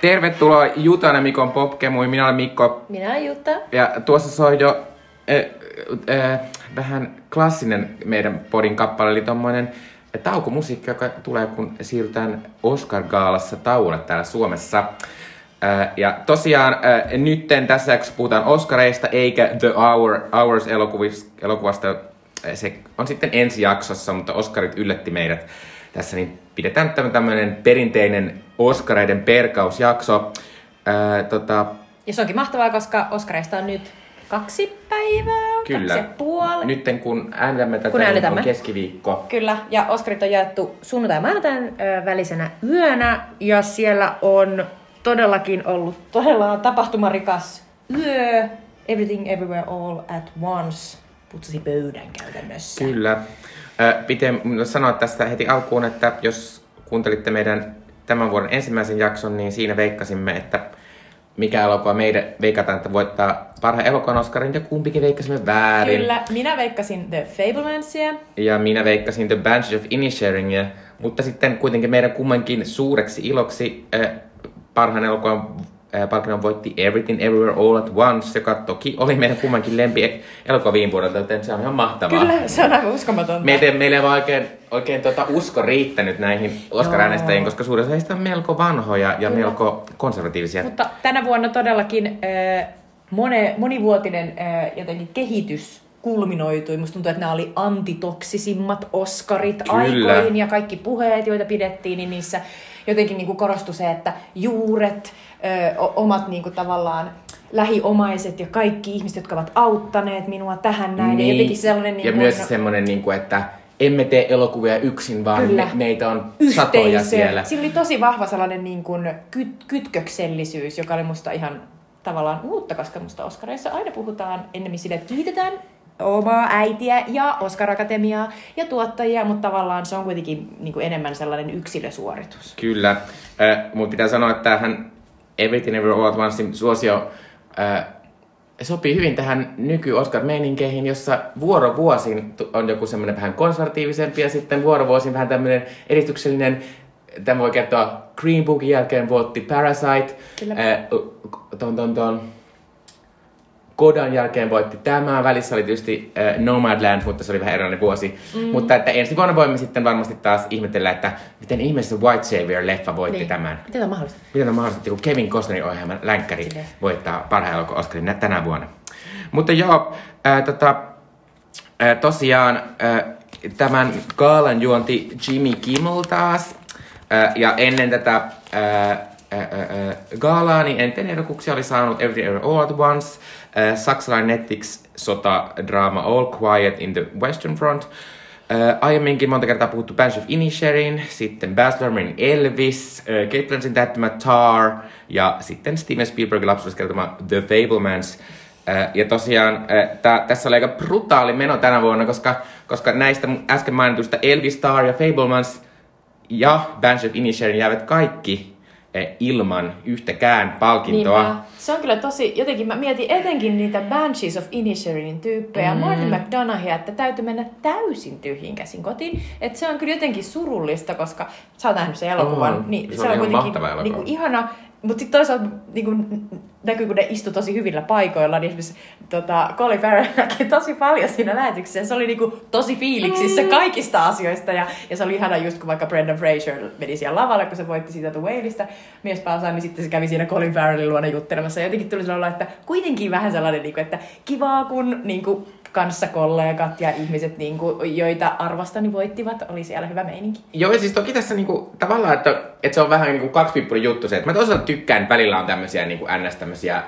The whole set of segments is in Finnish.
Tervetuloa Jutana Mikon Popkemui. Minä olen Mikko. Minä olen Jutta. Ja tuossa soi jo äh, äh, vähän klassinen meidän podin kappale, eli tommonen taukomusiikki, joka tulee, kun siirrytään Oscar-gaalassa tauolle täällä Suomessa. Äh, ja tosiaan äh, nytten tässä jaksossa puhutaan Oscareista eikä The Hour, Hours elokuvasta. Se on sitten ensi jaksossa, mutta Oscarit yllätti meidät tässä, niin pidetään tämmöinen perinteinen Oscareiden perkausjakso. Ää, tota... Ja se onkin mahtavaa, koska Oscareista on nyt kaksi päivää, Kyllä. kaksi ja puoli. Nytten kun äänitämme tätä, kun äänitämme. on keskiviikko. Kyllä, ja Oscarit on jaettu sunnuntai ja maanantain välisenä yönä, ja siellä on todellakin ollut todella tapahtumarikas yö, Everything Everywhere All at Once, putsasi pöydän käytännössä. Kyllä. Pitää sanoa tästä heti alkuun, että jos kuuntelitte meidän tämän vuoden ensimmäisen jakson, niin siinä veikkasimme, että mikä elokuva meidän veikataan, että voittaa parhaan elokuvan Oscarin, ja kumpikin veikkasimme väärin. Kyllä, minä veikkasin The Fablemansia. Ja minä veikkasin The Banshees of Inisheringia, mutta sitten kuitenkin meidän kummankin suureksi iloksi äh, parhaan elokuvan palkinnon voitti Everything Everywhere All at Once, joka toki oli meidän kummankin lempi elokuva viime vuodelta, joten se on ihan mahtavaa. Kyllä, se on aivan uskomatonta. Meille, meille ei oikein, oikein tuota usko riittänyt näihin Oscar-äänestäjiin, koska suurin osa heistä on melko vanhoja ja Kyllä. melko konservatiivisia. Mutta tänä vuonna todellakin äh, mone, monivuotinen äh, jotenkin kehitys kulminoitui. Musta tuntuu, että nämä oli antitoksisimmat Oscarit Kyllä. aikoihin ja kaikki puheet, joita pidettiin, niin niissä jotenkin niin kuin korostui se, että juuret, ö, omat niin kuin tavallaan lähiomaiset ja kaikki ihmiset, jotka ovat auttaneet minua tähän näin. Niin. Ja jotenkin sellainen... Niin ja kuin, myös semmoinen, niin kuin, että emme tee elokuvia yksin, vaan Kyllä. Me, meitä on Yhteisö. satoja siellä. Siinä oli tosi vahva sellainen niin kuin kyt, kytköksellisyys, joka oli musta ihan tavallaan uutta, koska musta Oskareissa aina puhutaan ennemmin sille, että kiitetään omaa äitiä ja Oscar Akatemiaa ja tuottajia, mutta tavallaan se on kuitenkin niin kuin enemmän sellainen yksilösuoritus. Kyllä, äh, mutta pitää sanoa, että tähän Everything Ever All at Oncein suosio äh, sopii hyvin tähän nyky-Oscar-meininkeihin, jossa vuorovuosin on joku semmoinen vähän konservatiivisempi ja sitten vuorovuosin vähän tämmöinen edistyksellinen Tämä voi kertoa Green Bookin jälkeen voitti Parasite, Kyllä. Äh, ton, ton, ton, Kodan jälkeen voitti tämä. Välissä oli tietysti äh, Nomadland, mutta se oli vähän erilainen vuosi. Mm. Mutta että ensi vuonna voimme sitten varmasti taas ihmetellä, että miten ihmeessä White Savior-leffa voitti niin. tämän. Miten on mahdollista? Miten on mahdollista, kun Kevin Costnerin ohjelma Länkkäri Sille. voittaa parhaan elokuvan Oscarin tänä vuonna. Mutta joo, äh, tota, äh, tosiaan äh, tämän kaalan juonti Jimmy Kimmel taas. Äh, ja ennen tätä äh, äh, äh, gaalaa, niin enten oli saanut Every Ever All at Once, Uh, saksalainen Netflix-sotadraama All Quiet in the Western Front. Uh, aiemminkin monta kertaa puhuttu Bansh of Inisherin, sitten Baz Luhrmannin Elvis, uh, Kate Blanchett täyttämä Tar ja sitten Steven Spielbergin lapsuudessa kertoma The Fablemans. Uh, ja tosiaan uh, tää, tässä oli aika brutaali meno tänä vuonna, koska, koska näistä äsken mainituista Elvis, Tar ja Fablemans ja Bansh of Inisherin jäävät kaikki Eh, ilman yhtäkään palkintoa. Niinpä. Se on kyllä tosi, jotenkin mä mietin etenkin niitä Banshees of Inisherin tyyppejä, mm. Martin McDonaghia, että täytyy mennä täysin tyhjin käsin kotiin. Että se on kyllä jotenkin surullista, koska sä oot nähnyt sen elokuvan, oh, niin se, se on, on kuitenkin niin kuin, ihana mutta sitten toisaalta niin kun, näkyy, kun ne istu tosi hyvillä paikoilla, niin esimerkiksi tota, Colin Farrell näki tosi paljon siinä lähetyksessä. Se oli niin kuin, tosi fiiliksissä mm. kaikista asioista. Ja, ja se oli ihana just, kun vaikka Brendan Fraser meni siellä lavalle, kun se voitti siitä The Whaleista miespääosaan, niin sitten se kävi siinä Colin Farrellin luona juttelemassa. Ja jotenkin tuli sellainen että kuitenkin vähän sellainen, niin kuin, että kivaa, kun niin kuin, kanssakollegat ja ihmiset, niin kuin, joita arvostani voittivat, oli siellä hyvä meininki. Joo, ja siis toki tässä niin kuin, tavallaan, että, että se on vähän niin kuin kaksipiippunen juttu se, että mä toisaalta tykkään, että välillä on tämmöisiä niin ns. tämmöisiä,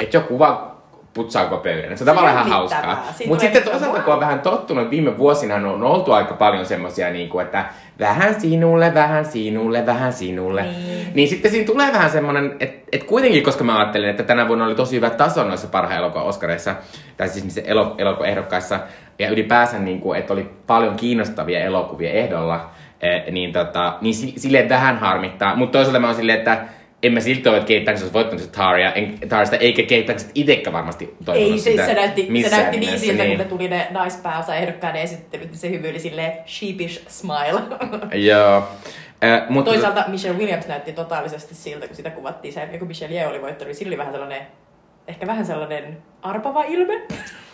että joku vaan putsaako pöydän. Se on tavallaan ihan hauskaa. Mutta sitten toisaalta, kun on vähän tottunut, viime vuosina on oltu aika paljon semmoisia, niin kuin, että vähän sinulle, vähän sinulle, vähän sinulle. Niin, niin sitten siinä tulee vähän semmoinen, että et kuitenkin, koska mä ajattelin, että tänä vuonna oli tosi hyvä taso noissa parhaan elokuvan Oscareissa, tai siis niissä elo, elokuvaehdokkaissa, ja ylipäänsä, niin kuin, että oli paljon kiinnostavia elokuvia ehdolla, eh, niin, tota, niin silleen vähän harmittaa. Mutta toisaalta mä oon silleen, että en mä silti ole, että Kate Blanchett olisi voittanut sitä Taria, en, Tarista, eikä Kate Blanchett itsekään varmasti toivonut Ei, sitä se, näytti, se näytti niin siltä, niin. kun ne tuli ne naispääosa ehdokkaiden esittelyt, niin se hymyili silleen sheepish smile. Joo. Äh, mutta Toisaalta Michelle Williams näytti totaalisesti siltä, kun sitä kuvattiin se, ja kun Michelle Yeoh oli voittanut, niin sillä oli vähän sellainen, ehkä vähän sellainen arpava ilme.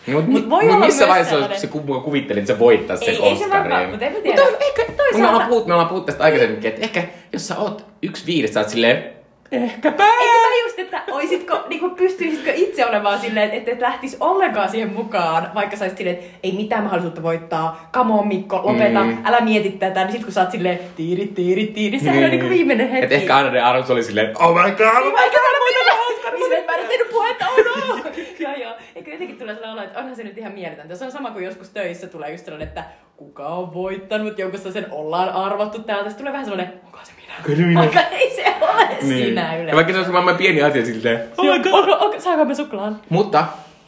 Mut, Mut voi mut olla missä vaiheessa sellainen- se ku- kuvittelit, että se voittaa sen Ei, ei se varmaan, Oscarin? mutta en mä Mutta tiedä. ehkä, me Toisaalta- ollaan puhuttu, me ollaan puhuttu tästä aikaisemminkin, että ehkä jos sä oot yksi viidestä, sä oot silleen, ehkäpä. Eikö mä just, että oisitko, niinku pystyisitkö itse olemaan silleen, että et lähtis ollenkaan siihen mukaan, vaikka sä silleen, että ei mitään mahdollisuutta voittaa, come on Mikko, lopeta, Mm. älä mieti tätä, niin sit kun sä oot silleen, tiiri, tiiri, tiiri, sehän on niinku viimeinen hetki. Et ehkä Anne Arons oli silleen, oh my god, Niin vaikka mä olen Oscar, niin silleen, että mä en ole tehnyt puhetta, oh no! joo, joo. Eikö jotenkin tulee sellainen olo, että onhan se nyt ihan mieletöntä. Se on sama kuin joskus töissä tulee just sellainen, että kuka on voittanut, jonkun sen ollaan arvottu täältä. Sitten tulee vähän sellainen, onko se minä? Kyllä minä. Vaikka ei se ole Niin. sinä Ja yleensä. vaikka se olisi maailman pieni asia silleen, oh my god. Onko, onko, saanko me suklaan? Mutta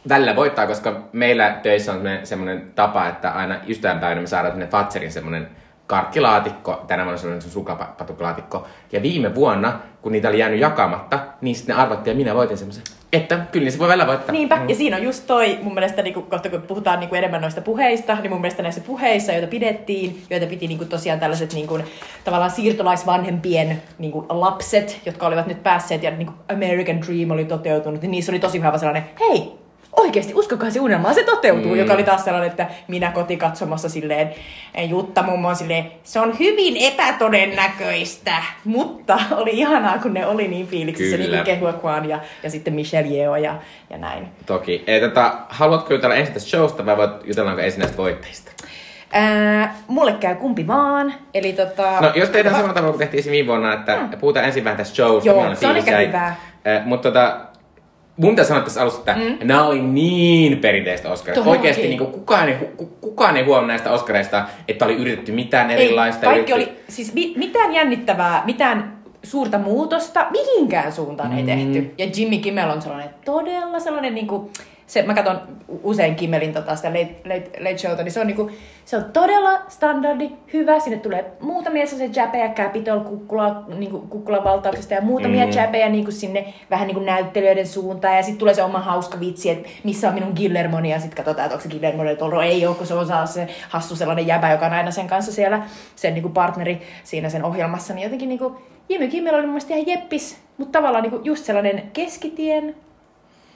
välillä voittaa, koska meillä töissä on semmoinen- semmoinen tapa, että aina ystävänpäivänä me saadaan sinne Fatserin semmoinen karkkilaatikko, tänä vuonna se on semmoinen suklapatuklaatikko. Ja viime vuonna, kun niitä oli jäänyt jakamatta, niin sitten ne arvattiin ja minä voitin semmoisen. Että kyllä se voi välillä voittaa. Niinpä, ja siinä on just toi, mun mielestä niinku, kohta kun puhutaan niinku enemmän noista puheista, niin mun mielestä näissä puheissa, joita pidettiin, joita piti niinku tosiaan tällaiset niinku, tavallaan siirtolaisvanhempien niinku, lapset, jotka olivat nyt päässeet ja niinku American Dream oli toteutunut, niin niissä oli tosi hyvä sellainen, hei, oikeasti, uskokaa se unelmaa, se toteutuu, mm. joka oli taas sellainen, että minä kotikatsomassa silleen, Jutta mummo on silleen, se on hyvin epätodennäköistä, mutta oli ihanaa, kun ne oli niin fiiliksissä, niin kuin Kehua Kwan ja, ja sitten Michelle Yeoh ja, ja näin. Toki. Ei, tota, haluatko jutella ensin tästä showsta vai voit jutellaanko ensin näistä voittajista? Ää, mulle käy kumpi vaan, eli tota... No, jos tehdään samalla tavalla kuin tehtiin viime vuonna, että mm. puhutaan ensin vähän tästä showsta. Joo, se on ehkä hyvä. Eh, mutta tota, mun pitää sanoa tässä alussa, että mm. nämä oli niin perinteistä. Todellakin. Oikeasti niin kuin, kukaan, ei, kukaan ei huomannut näistä Oscareista, että oli yritetty mitään ei, erilaista. kaikki yritetty... oli, siis mi, mitään jännittävää, mitään suurta muutosta mihinkään suuntaan ei Mm. tehty. Ja Jimmy Kimmel on sellainen todella sellainen niinku, se, mä katson usein Kimmelin tota, sitä late, late, late showta, niin se on, niinku, se on todella standardi, hyvä. Sinne tulee muutamia sellaisia jabbeja Capitol kukkula, niinku, kukkulan valtauksesta ja muutamia Mm. jabbeja niinku sinne vähän niinku näyttelijöiden suuntaan. Ja sitten tulee se oma hauska vitsi, että missä on minun Gillermoni ja sitten katsotaan, että onko se Gillermoni Toro. Ei ole, kun se on saa se hassu sellainen jäbä, joka on aina sen kanssa siellä, sen niinku partneri siinä sen ohjelmassa. Niin jotenkin niinku, Jimmy Kimmel oli mun mielestä ihan jeppis, mutta tavallaan niinku just sellainen keskitien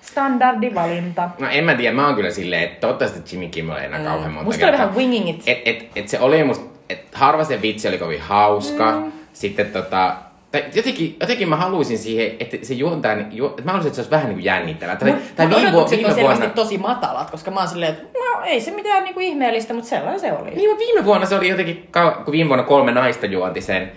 standardivalinta. No en mä tiedä, mä oon kyllä silleen, että toivottavasti Jimmy Kimmel ei enää kauhean monta Musta oli kertaa. vähän winging it. Et, et, et se oli musta, et harva se vitsi oli kovin hauska. Mm. Sitten tota, tai jotenkin, jotenkin mä haluaisin siihen, että se juontaa, ju, että mä haluaisin, että se olisi vähän niin kuin jännittävää. Tai, Mun, tai viime, viime selvästi vuonna, tosi matalat, koska mä oon silleen, että no ei se mitään niinku ihmeellistä, mutta sellainen se oli. niin, mutta viime vuonna se oli jotenkin, kun viime vuonna kolme naista juonti sen,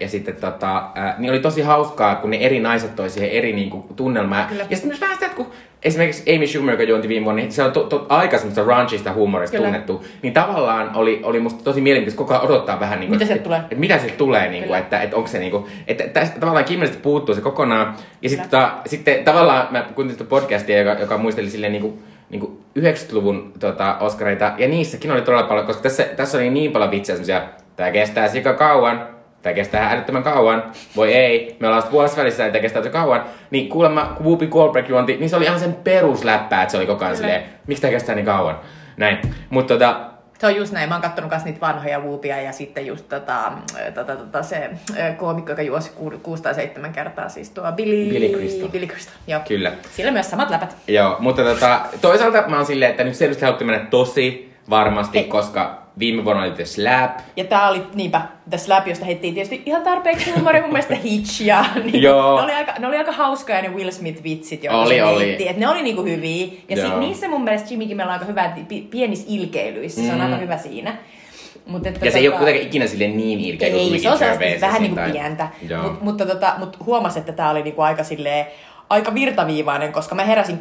ja sitten tota, niin oli tosi hauskaa, kun ne eri naiset toi siihen eri niin kuin, tunnelmaa. Kyllä. Ja sitten myös vähän sitä, että kun esimerkiksi Amy Schumer, joka juonti viime vuonna, niin se on to, to, aika semmoista raunchista huumorista Kyllä. tunnettu. Niin tavallaan oli, oli musta tosi mielenkiintoista koko ajan odottaa vähän niin kuin, Mitä että, tulee? Että, mitä sieltä tulee, niin kuin, että, että onko se niin kuin, että tästä tavallaan Kimmelistä puuttuu se kokonaan. Ja sitten, tota, sitten tavallaan mä kuuntelin sitä podcastia, joka, joka muisteli silleen niin kuin, niin kuin 90-luvun tota, Oscareita, ja niissäkin oli todella paljon, koska tässä, tässä oli niin paljon vitsejä semmosia, tää kestää sika kauan, tää kestää älyttömän kauan, voi ei, me ollaan sitten puolessa välissä, että tää kestää tosi kauan, niin kuulemma, kun Whoopi Goldberg juonti, niin se oli ihan sen perusläppää, että se oli koko ajan silleen, miksi tää kestää niin kauan, näin. Mutta tota, Se on just näin. Mä oon kattonut myös niitä vanhoja Whoopia ja sitten just tota, tota, tota, se koomikko, joka juosi ku- kuusi tai seitsemän kertaa, siis tuo Billy, Billy Crystal. Billy Crystal. Joo. kyllä. Sillä myös samat läpät. Joo, mutta tota, toisaalta mä oon silleen, että nyt selvästi haluttiin mennä tosi varmasti, Ei. koska viime vuonna oli The Slap, Ja tää oli, niinpä, The Slap, josta heittiin tietysti ihan tarpeeksi huumoria, mun mielestä Hitch ja niin, Joo. ne, oli aika, ne oli aika hauskoja ne Will Smith-vitsit, joita Oli, oli. heitti. Et ne oli niinku hyviä. Ja Joo. si, niissä mun mielestä Jimmy Kimmel on aika hyvä pi- pienissä ilkeilyissä, se on Mm. aika hyvä siinä. Mut että ja se ei ole tota- kuitenkaan ikinä silleen niin ilkeä kuin Ei, se on sellaista vähän niinku tai- pientä. Mut, mutta tota, mut huomas, että tää oli niinku aika silleen, aika virtaviivainen, koska mä heräsin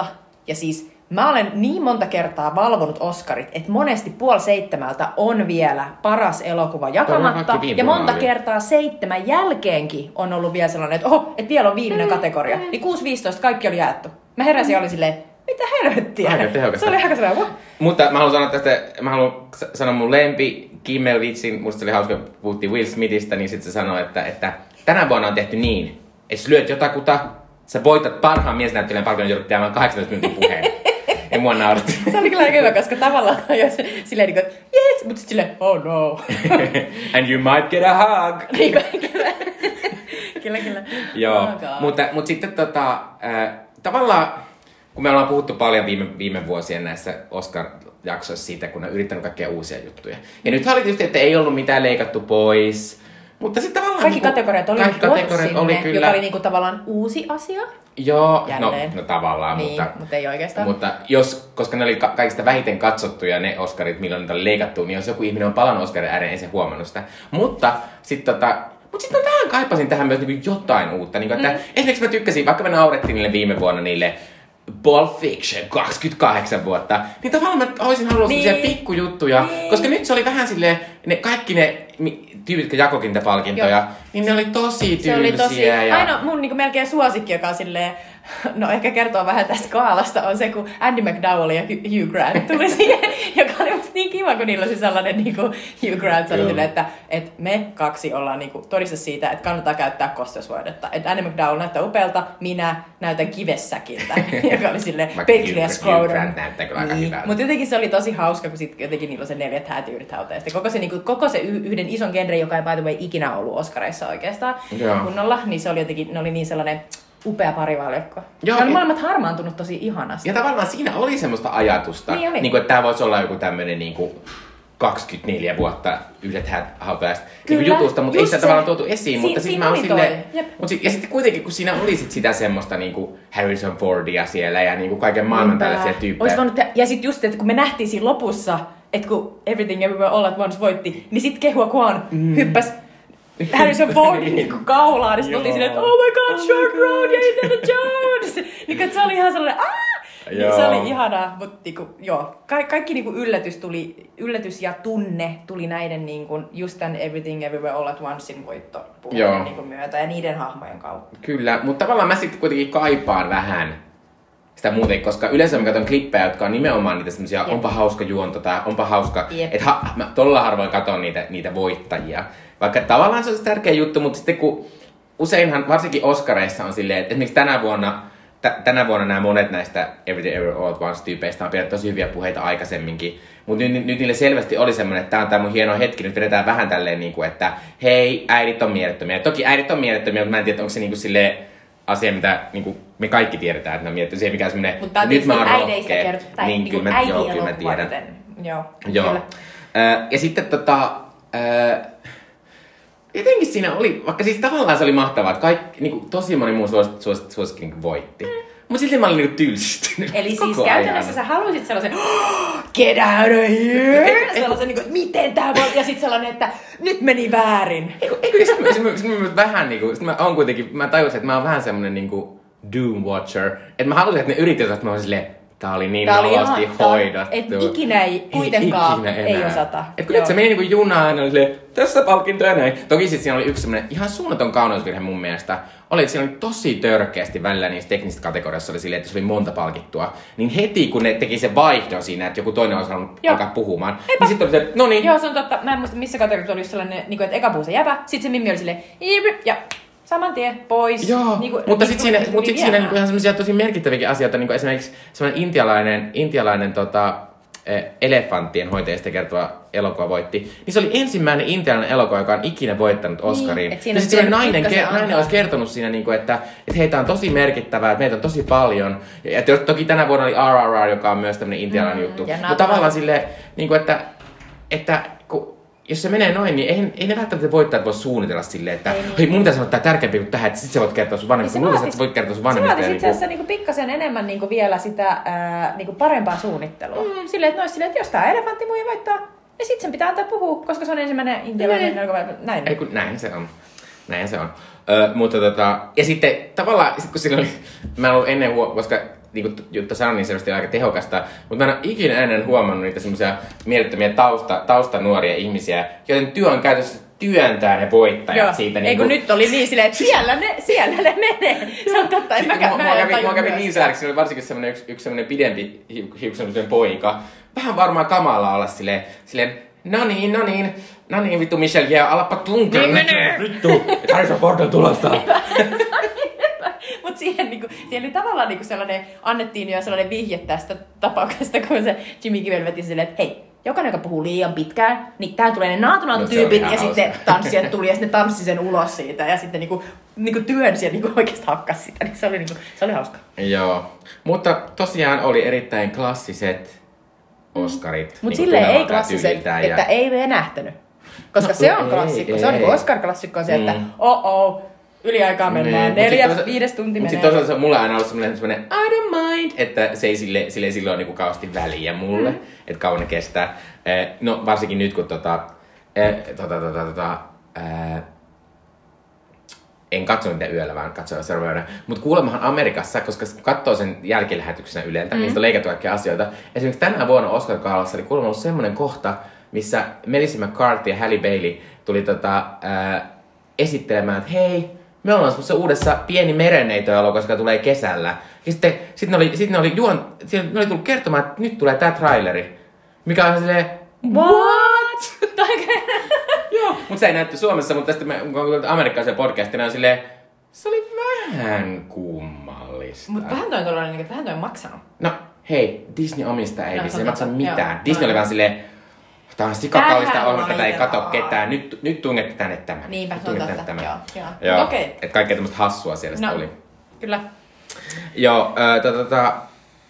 6.15 ja siis mä olen niin monta kertaa valvonut Oscarit, että monesti puoli seitsemältä on vielä paras elokuva jakamatta. Ja monta oli. kertaa seitsemän jälkeenkin on ollut vielä sellainen, että oho, että vielä on viimeinen kategoria. Niin 6.15 kaikki oli jaettu. Mä heräsin ja olin silleen, mitä helvettiä? Aika tehokasta. Se oli aika sellainen. Mutta mä haluan sanoa tästä, mä haluan sanoa mun lempi Kimmel-vitsin, musta se oli hauska, kun puhuttiin Will Smithistä, niin sitten se sanoi, että, että tänä vuonna on tehty niin, että lyöt jotakuta, sä voitat parhaan miesnäyttelijän palkinnon, joudut pitämään 18 minuutin puheen. ja mua nauratti. Se oli kyllä hyvä, koska tavallaan jos silleen niin kuin, jee, Mutta sitten silleen, oh no. And you might get a hug. Niinpä, kyllä. kyllä, kyllä. Joo, Oh God. mutta, mutta sitten tota, äh, tavallaan, kun me ollaan puhuttu paljon viime, viime vuosien näissä Oscar-jaksoissa siitä, kun ne on yrittänyt kaikkea uusia juttuja. Ja nyt oli tietysti, että ei ollut mitään leikattu pois, mutta sitten tavallaan... Kaikki niinku- kategoriat oli kaikki tuotu kategoriat sinne, oli kyllä. joka oli niinku tavallaan uusi asia. Joo, no, Jälleen. no tavallaan, niin, mutta... mutta ei oikeastaan. Mutta jos, koska ne oli ka- kaikista vähiten katsottuja ne Oscarit, milloin niitä oli leikattu, niin jos joku ihminen on palannut Oscarin ääreen, ei se huomannut sitä. Mutta sitten tota, mut sit mä vähän kaipasin tähän myös niinku jotain uutta. Niinku, että Mm. Esimerkiksi mä tykkäsin, vaikka me naurettiin niille viime vuonna niille Pulp Fiction 28 vuotta, niin tavallaan mä olisin halunnut Niin. pikkujuttuja, Niin. koska nyt se oli vähän silleen, ne, kaikki ne tyypit, jotka jakokin niitä palkintoja, Joo. niin ne oli tosi tylsiä. Se oli tosi, ja... ainoa mun niinku melkein suosikki, joka on silleen, no ehkä kertoo vähän tästä kaalasta, on se, kun Andy McDowell ja Hugh Grant tuli siihen, joka oli musta niin kiva, kun niillä oli se sellainen niinku Hugh Grant sanoi Joo. silleen, että, että me kaksi ollaan niinku todiste siitä, että kannattaa käyttää kosteusvoidetta. Että Andy McDowell näyttää upealta, minä näytän kivessäkiltä, joka oli Hugh- Hugh Scrotum. Hyvältä. Mutta jotenkin se oli tosi hauska, kun sit jotenkin niillä on se neljät häät. Ja koko se, niinku, koko se yhden ison genre, joka ei by the way ikinä ollut Oscareissa oikeastaan Joo. kunnolla, niin se oli jotenkin, ne oli niin sellainen upea parivaljakko. Joo, ne oli molemmat harmaantunut tosi ihanasti. Ja tavallaan siinä oli semmoista ajatusta, Niin oli. niin kuin, että tämä voisi olla joku tämmöinen niin kuin 24 vuotta yhdet hautajasta niin jutusta, mutta ei sitä se. tavallaan tuotu esiin. Si- mutta sitten siinä mä oon silleen, mut sit, ja sitten kuitenkin, kun siinä oli sit sitä semmoista niin kuin Harrison Fordia siellä ja niin kuin kaiken maailman Niinpä. tällaisia tyyppejä. voinut ja sitten just, että kun me nähtiin siinä lopussa, että kun Everything Everywhere All at Once voitti, niin sitten Kehua Kwan mm. hyppäs Harrison Fordin niinku kaulaan, niin sitten oltiin silleen, että oh my god, Short Road ja Indiana Jones! niin että se oli ihan sellainen, aah! Niin se oli ihanaa, mutta niinku, joo, ka- kaikki niinku yllätys, tuli, yllätys ja tunne tuli näiden niinku, just tämän Everything Everywhere All at Oncein voittopuheiden niinku myötä ja niiden hahmojen kautta. Kyllä, mutta tavallaan mä sitten kuitenkin kaipaan vähän sitä muuten, koska yleensä mä katson klippejä, jotka on nimenomaan niitä semmosia, Jep. onpa hauska juonto tai onpa hauska, että ha, mä todella harvoin katon niitä, niitä voittajia. Vaikka tavallaan se on se tärkeä juttu, mutta sitten kun useinhan, varsinkin Oscareissa on silleen, että esimerkiksi tänä vuonna, t- tänä vuonna nämä monet näistä Everyday Ever All at Once tyypeistä on pidetty tosi hyviä puheita aikaisemminkin. Mutta nyt, nyt niille selvästi oli semmoinen, että tämä on tämä mun hieno hetki, nyt vedetään vähän tälleen, niin kuin, että hei, äidit on mielettömiä. Toki äidit on mielettömiä, mutta mä en tiedä, onko se niin kuin silleen, asia, mitä niin kuin me kaikki tiedetään, että mä mietin, se ei mikään semmoinen, Mutta nyt mä oon rohkea. kertoo, niin, niinku kyllä mä, joo, kyllä mä tiedän. joten, Joo, Joo. kyllä. Ö, ja sitten tota, ö, jotenkin siinä oli, vaikka siis tavallaan se oli mahtavaa, että kaikki, niin kuin, tosi moni muu suosikki, suosikki, suosikki niin voitti. Mutta silti mä olin niin tylsistynyt. Eli koko siis käytännössä sä halusit sellaisen "Oh, get out of here! Sellaisen niin kuin, että miten tää voi... Ja sitten sellainen, että nyt meni väärin. Eikö, eikö sit, mä, sit, mä, sit mä vähän niinku, sit mä oon kuitenkin, mä tajusin, että mä oon vähän semmonen niinku Doom Watcher. Että mä halusin, että ne yrittivät, että mä oon silleen, tää oli niin Tää oli nolosti ihan- hoidettu. et ikinä ei kuitenkaan ei osata. Et kun se meni niinku junaan, ja oli tässä palkinto ja näin. Toki siis siinä oli yksi semmonen ihan suunnaton kauneusvirhe mun mielestä. Oli, että siinä oli tosi törkeästi välillä niissä teknisistä kategoriassa oli silleen, että se oli monta palkittua. Niin heti kun ne teki se vaihdo siinä, että joku toinen olisi halunnut Joo. alkaa puhumaan, niin sitten oli se, no niin, Joo, se on totta. Mä en muista missä kategoriassa oli sellainen, niin kuin, että eka puu se jäpä, sit se Mimmi oli silleen, ja saman tien pois. Joo, Niin kuin- mutta niin sitten siinä, mut sit siinä viemään. niinku ihan semmoisia tosi merkittäviäkin asioita, niin kuin esimerkiksi semmoinen intialainen, intialainen tota, eh, elefanttien hoitajista kertova elokuva voitti. Niin se oli ensimmäinen intialainen elokuva, joka on ikinä voittanut Oscarin. et siinä ja sitten nainen, ke- nainen antaa. olisi kertonut siinä, niin kuin, että, että heitä on tosi merkittävää, että meitä on tosi paljon. Ja, ja toki tänä vuonna oli RRR, joka on myös tämmöinen intialainen Mm, juttu. Mutta tavallaan silleen, niin kuin, että, että jos se menee noin, niin ei, ei ne välttämättä voittajat voi suunnitella silleen, että Ei niin. hei, mun pitäisi sanoa tää tärkeämpi kuin tähän, että sit sä voit kertoa sun vanhemmista. Niin se vaatis- että sä voit kertoa sun Se vanhemmista. ja itse niinku- asiassa niinku pikkasen enemmän niinku vielä sitä ää, niinku parempaa suunnittelua. Mm. Silleen, että, nois silleen, että jos tämä elefanttimuija voittaa, niin sitten sen pitää antaa puhua, koska se on ensimmäinen intialainen elokuva. Näin. Ei kun näin se on. Näin se on. Ö, mutta tota, ja sitten tavallaan, sit kun sillä oli, mä en ollut ennen huo, koska niin kuin Jutta sanoi, niin se oli aika tehokasta, mutta mä en ole ikinä ennen huomannut niitä semmoisia mielettömiä tausta, taustanuoria ihmisiä, joiden työ on käytössä työntää ne voittajat Joo, siitä. ei niin kun kuin- nyt oli niin silleen, että siellä ne, siellä ne menee. Se on totta, en Sitten mäkään, mä mua en kävi, mua tajunnut kävi myös. niin säädäksi, oli varsinkin semmoinen yksi, yksi semmoinen pidempi hiu- hiuksenluisen poika. Vähän varmaan kamala olla silleen, silleen no niin, no niin, no niin vittu Michelle, jää, alappa tunkea. Niin menee. Vittu, Harrison Ford on tulossa. Mutta siihen, niinku, siihen oli tavallaan niinku sellainen, annettiin jo sellainen vihje tästä tapauksesta, kun se Jimmy Kimmel veti silleen, että hei, jokainen, joka puhuu liian pitkään, niin tähän tulee ne naatunautu No tyypit ja sitten tanssijat tuli ja sitten ne tanssi sen ulos siitä ja sitten niinku, niinku työnsi ja niinku oikeasti hakkas sitä. Niin se oli, niinku, se oli hauska. Joo. Mutta tosiaan oli erittäin klassiset Oscarit. Mutta niinku silleen ei klassiset, että ei venähtänyt. Koska No, se on ei, klassikko. ei, se on niinku ei. Oscar-klassikko se, että Mm. oh oh, yliaikaa mennään, Niin, mut sit neljäs, toisa- viides tunti menee. Sit toisaalta se on mulle aina ollut semmoinen, semmoinen I don't mind, että se ei sille, sille silloin niinku kauheasti väliä mulle, mm. että kauan ne kestää. Eh, no varsinkin nyt kun tota, eh, tota, tota, tota, eh, en katsonut niitä yöllä, vaan katsoin seuraavana. Mutta kuulemmahan Amerikassa, koska katsoo sen jälkilähetyksenä Yleltä, mm. niistä on leikattu kaikkia asioita. Esimerkiksi tänä vuonna oscar Kaalassa oli kuulemma ollut semmoinen kohta, missä Melissa McCarthy ja Halle Bailey tuli tota, ää, esittelemään, että hei, me ollaan semmoisessa uudessa pieni merenneito joka tulee kesällä. Ja sitten sit ne oli, sit ne oli, juon, sit ne oli tullut kertomaan, että nyt tulee tää traileri. Mikä on silleen, What? Joo, mutta se ei näytty Suomessa, mutta tästä me, kun kuultiin amerikkalaisen podcastina, on silleen, se oli vähän kummallista. Mutta vähän toi on tuollainen, niin, että vähän toi on maksanut. No, hei, Disney omistaa ei, No, se se on ei maksa mitään. Joo, Disney no oli vaan silleen, tää on sikakallista Tähän ohjelma, tätä ei kato ketään. Nyt, nyt tungette tänne tämän. Niinpä, se on totta. tänne Joo, tämän. joo. Joo, Okei. että kaikkea tämmöistä hassua siellä no. Oli. kyllä. Joo, äh, tota, tota,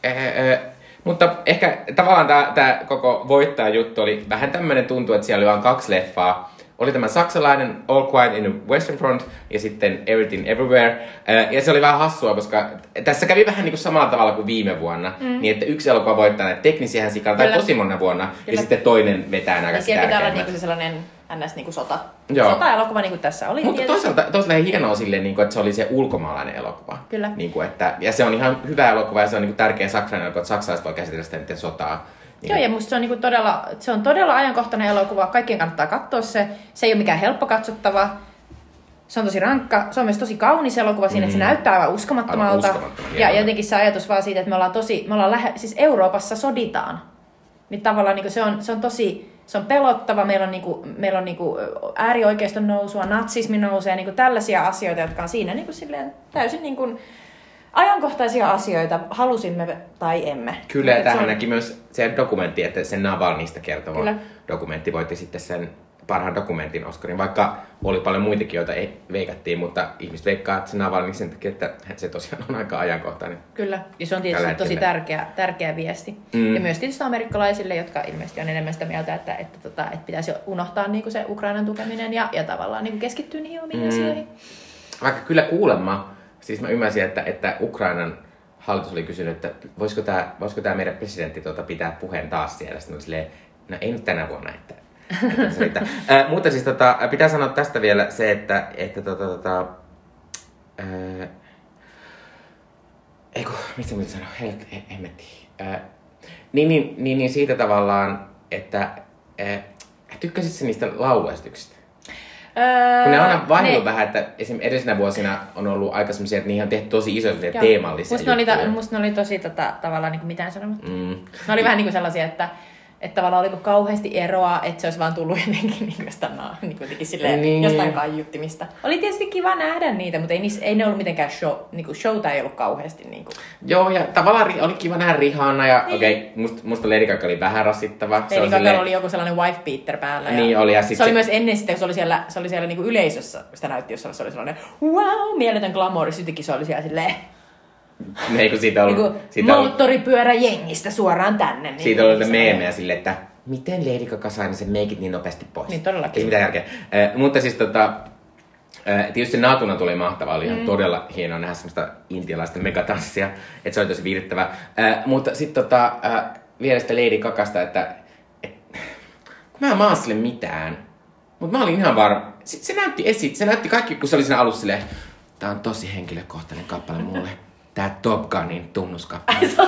äh, äh, mutta ehkä tavallaan tämä koko voittaja-juttu oli vähän tämmöinen tuntuu, että siellä oli vain kaksi leffaa. Oli tämä saksalainen All Quiet in the Western Front ja sitten Everything Everywhere. Äh, ja se oli vähän hassua, koska tässä kävi vähän niin kuin samalla tavalla kuin viime vuonna. Mm. Niin, että yksi elokuva voittaa näitä teknisiä sikana tai tosi monena vuonna. Ja Kyllä. sitten toinen vetää nämä Ja kaikki siellä pitää olla niinku se sellainen ns. Niinku sota. Joo. Sota-elokuva niin kuin tässä oli. Mutta tietysti. toisaalta, toisaalta hienoa silleen, niin kuin, että se oli se ulkomaalainen elokuva. Kyllä. Niin kuin, että, ja se on ihan hyvä elokuva ja se on niin kuin tärkeä saksalainen elokuva, että saksalaiset voi käsitellä sitä niiden sotaa. Niin Joo, ja musta se on, niinku todella, se on todella ajankohtainen elokuva. Kaikkien kannattaa katsoa se. Se ei ole mikään helppo katsottava. Se on tosi rankka. Se on myös tosi kaunis elokuva siinä, että se Mm. näyttää aivan uskomattomalta. Aivan uskomattoman ja jotenkin se ajatus vaan siitä, että me ollaan tosi, me ollaan lähe, siis Euroopassa soditaan. Niin tavallaan niinku se, on, se on tosi, se on pelottava. Meillä on, niinku, meillä on niinku äärioikeiston nousua, natsismi nousee, niinku tällaisia asioita, jotka on siinä niinku silleen täysin niinku ajankohtaisia asioita, halusimme tai emme. Kyllä, ja tähän on- näki myös se dokumentti, että se Navalnista kertova Kyllä. dokumentti voitti sitten sen parhaan dokumentin Oscarin, vaikka oli paljon muitakin, joita ei veikattiin, mutta ihmiset veikkaa, että se Navalny sen takia, että se tosiaan on aika ajankohtainen. Kyllä, ja se on Tällä tietysti tosi tärkeä, tärkeä viesti. Mm. Ja myös tietysti amerikkalaisille, jotka ilmeisesti on enemmän sitä mieltä, että, että, tota, että pitäisi unohtaa niinku se Ukrainan tukeminen ja, ja tavallaan niinku keskittyä niihin omiin mm. asioihin. Vaikka kyllä kuulemma, siis mä ymmärsin, että, että Ukrainan hallitus oli kysynyt, että voisiko tämä, voisiko tämä meidän presidentti tuota pitää puheen taas siellä. Sitten silleen, no ei nyt tänä vuonna, että, äh, mutta siis tota, pitää sanoa tästä vielä se, että, että tota, tota, äh, ei kun, mistä mä sanoa, Hel- he- hemmetti. Äh, niin, niin, niin, niin, siitä tavallaan, että äh, tykkäsit sä niistä lauluesityksistä? Öö, Kun ne on aina ne- vähän, että esimerkiksi edellisenä vuosina on ollut aika semmoisia, että niihin on tehty tosi isoja teemallisia musta ne, oli, ta- juttuja. musta ne oli tosi tota, tavallaan niinku mitään sanomatta. Mm. Ne oli vähän niinku sellaisia, että, että tavallaan oliko kauheasti eroa, että se olisi vaan tullut jotenkin niinku jostain, no, niinku jotenkin silleen, Niin. jostain kaiuttimista. Oli tietysti kiva nähdä niitä, mutta ei, niissä, ei ne ollut mitenkään show, niinku showta ei ollut kauheasti. Niinku. Joo, ja tavallaan oli kiva nähdä Rihanna, ja Niin. okei, okay, musta, musta Lady Gaga oli vähän rasittava. Lady Gaga silleen- oli joku sellainen wife beater päällä. Niin oli, ja sit se oli se- myös ennen sitä, kun se oli siellä, se oli siellä niinku yleisössä, kun sitä näytti, jossa se oli sellainen wow, mieletön glamour, sittenkin se oli siellä silleen, Ei kun siitä on, niinku siitä on, moottoripyörä jengistä suoraan tänne. Niin siitä ollut se- meemejä silleen, että miten Lady Gaga sai sen meikit niin nopeasti pois. Niin, todellakin. Ei mitään järkeä. Eh, mutta siis tota, eh, tietysti se Natuna tuli mahtavaa, oli Mm. ihan todella hienoa nähdä semmoista intialaista megatanssia, että se oli tosi viihdyttävää. Eh, mutta sitten tota, eh, vielä sitä Lady Gagasta, että et, kun mä en maa sille mitään, mutta mä olin ihan varma. Se, se näytti esi, se näytti kaikki, kun se oli siinä alussa silleen, tää on tosi henkilökohtainen kappale mulle. Tää Top Gunin tunnuskappale. se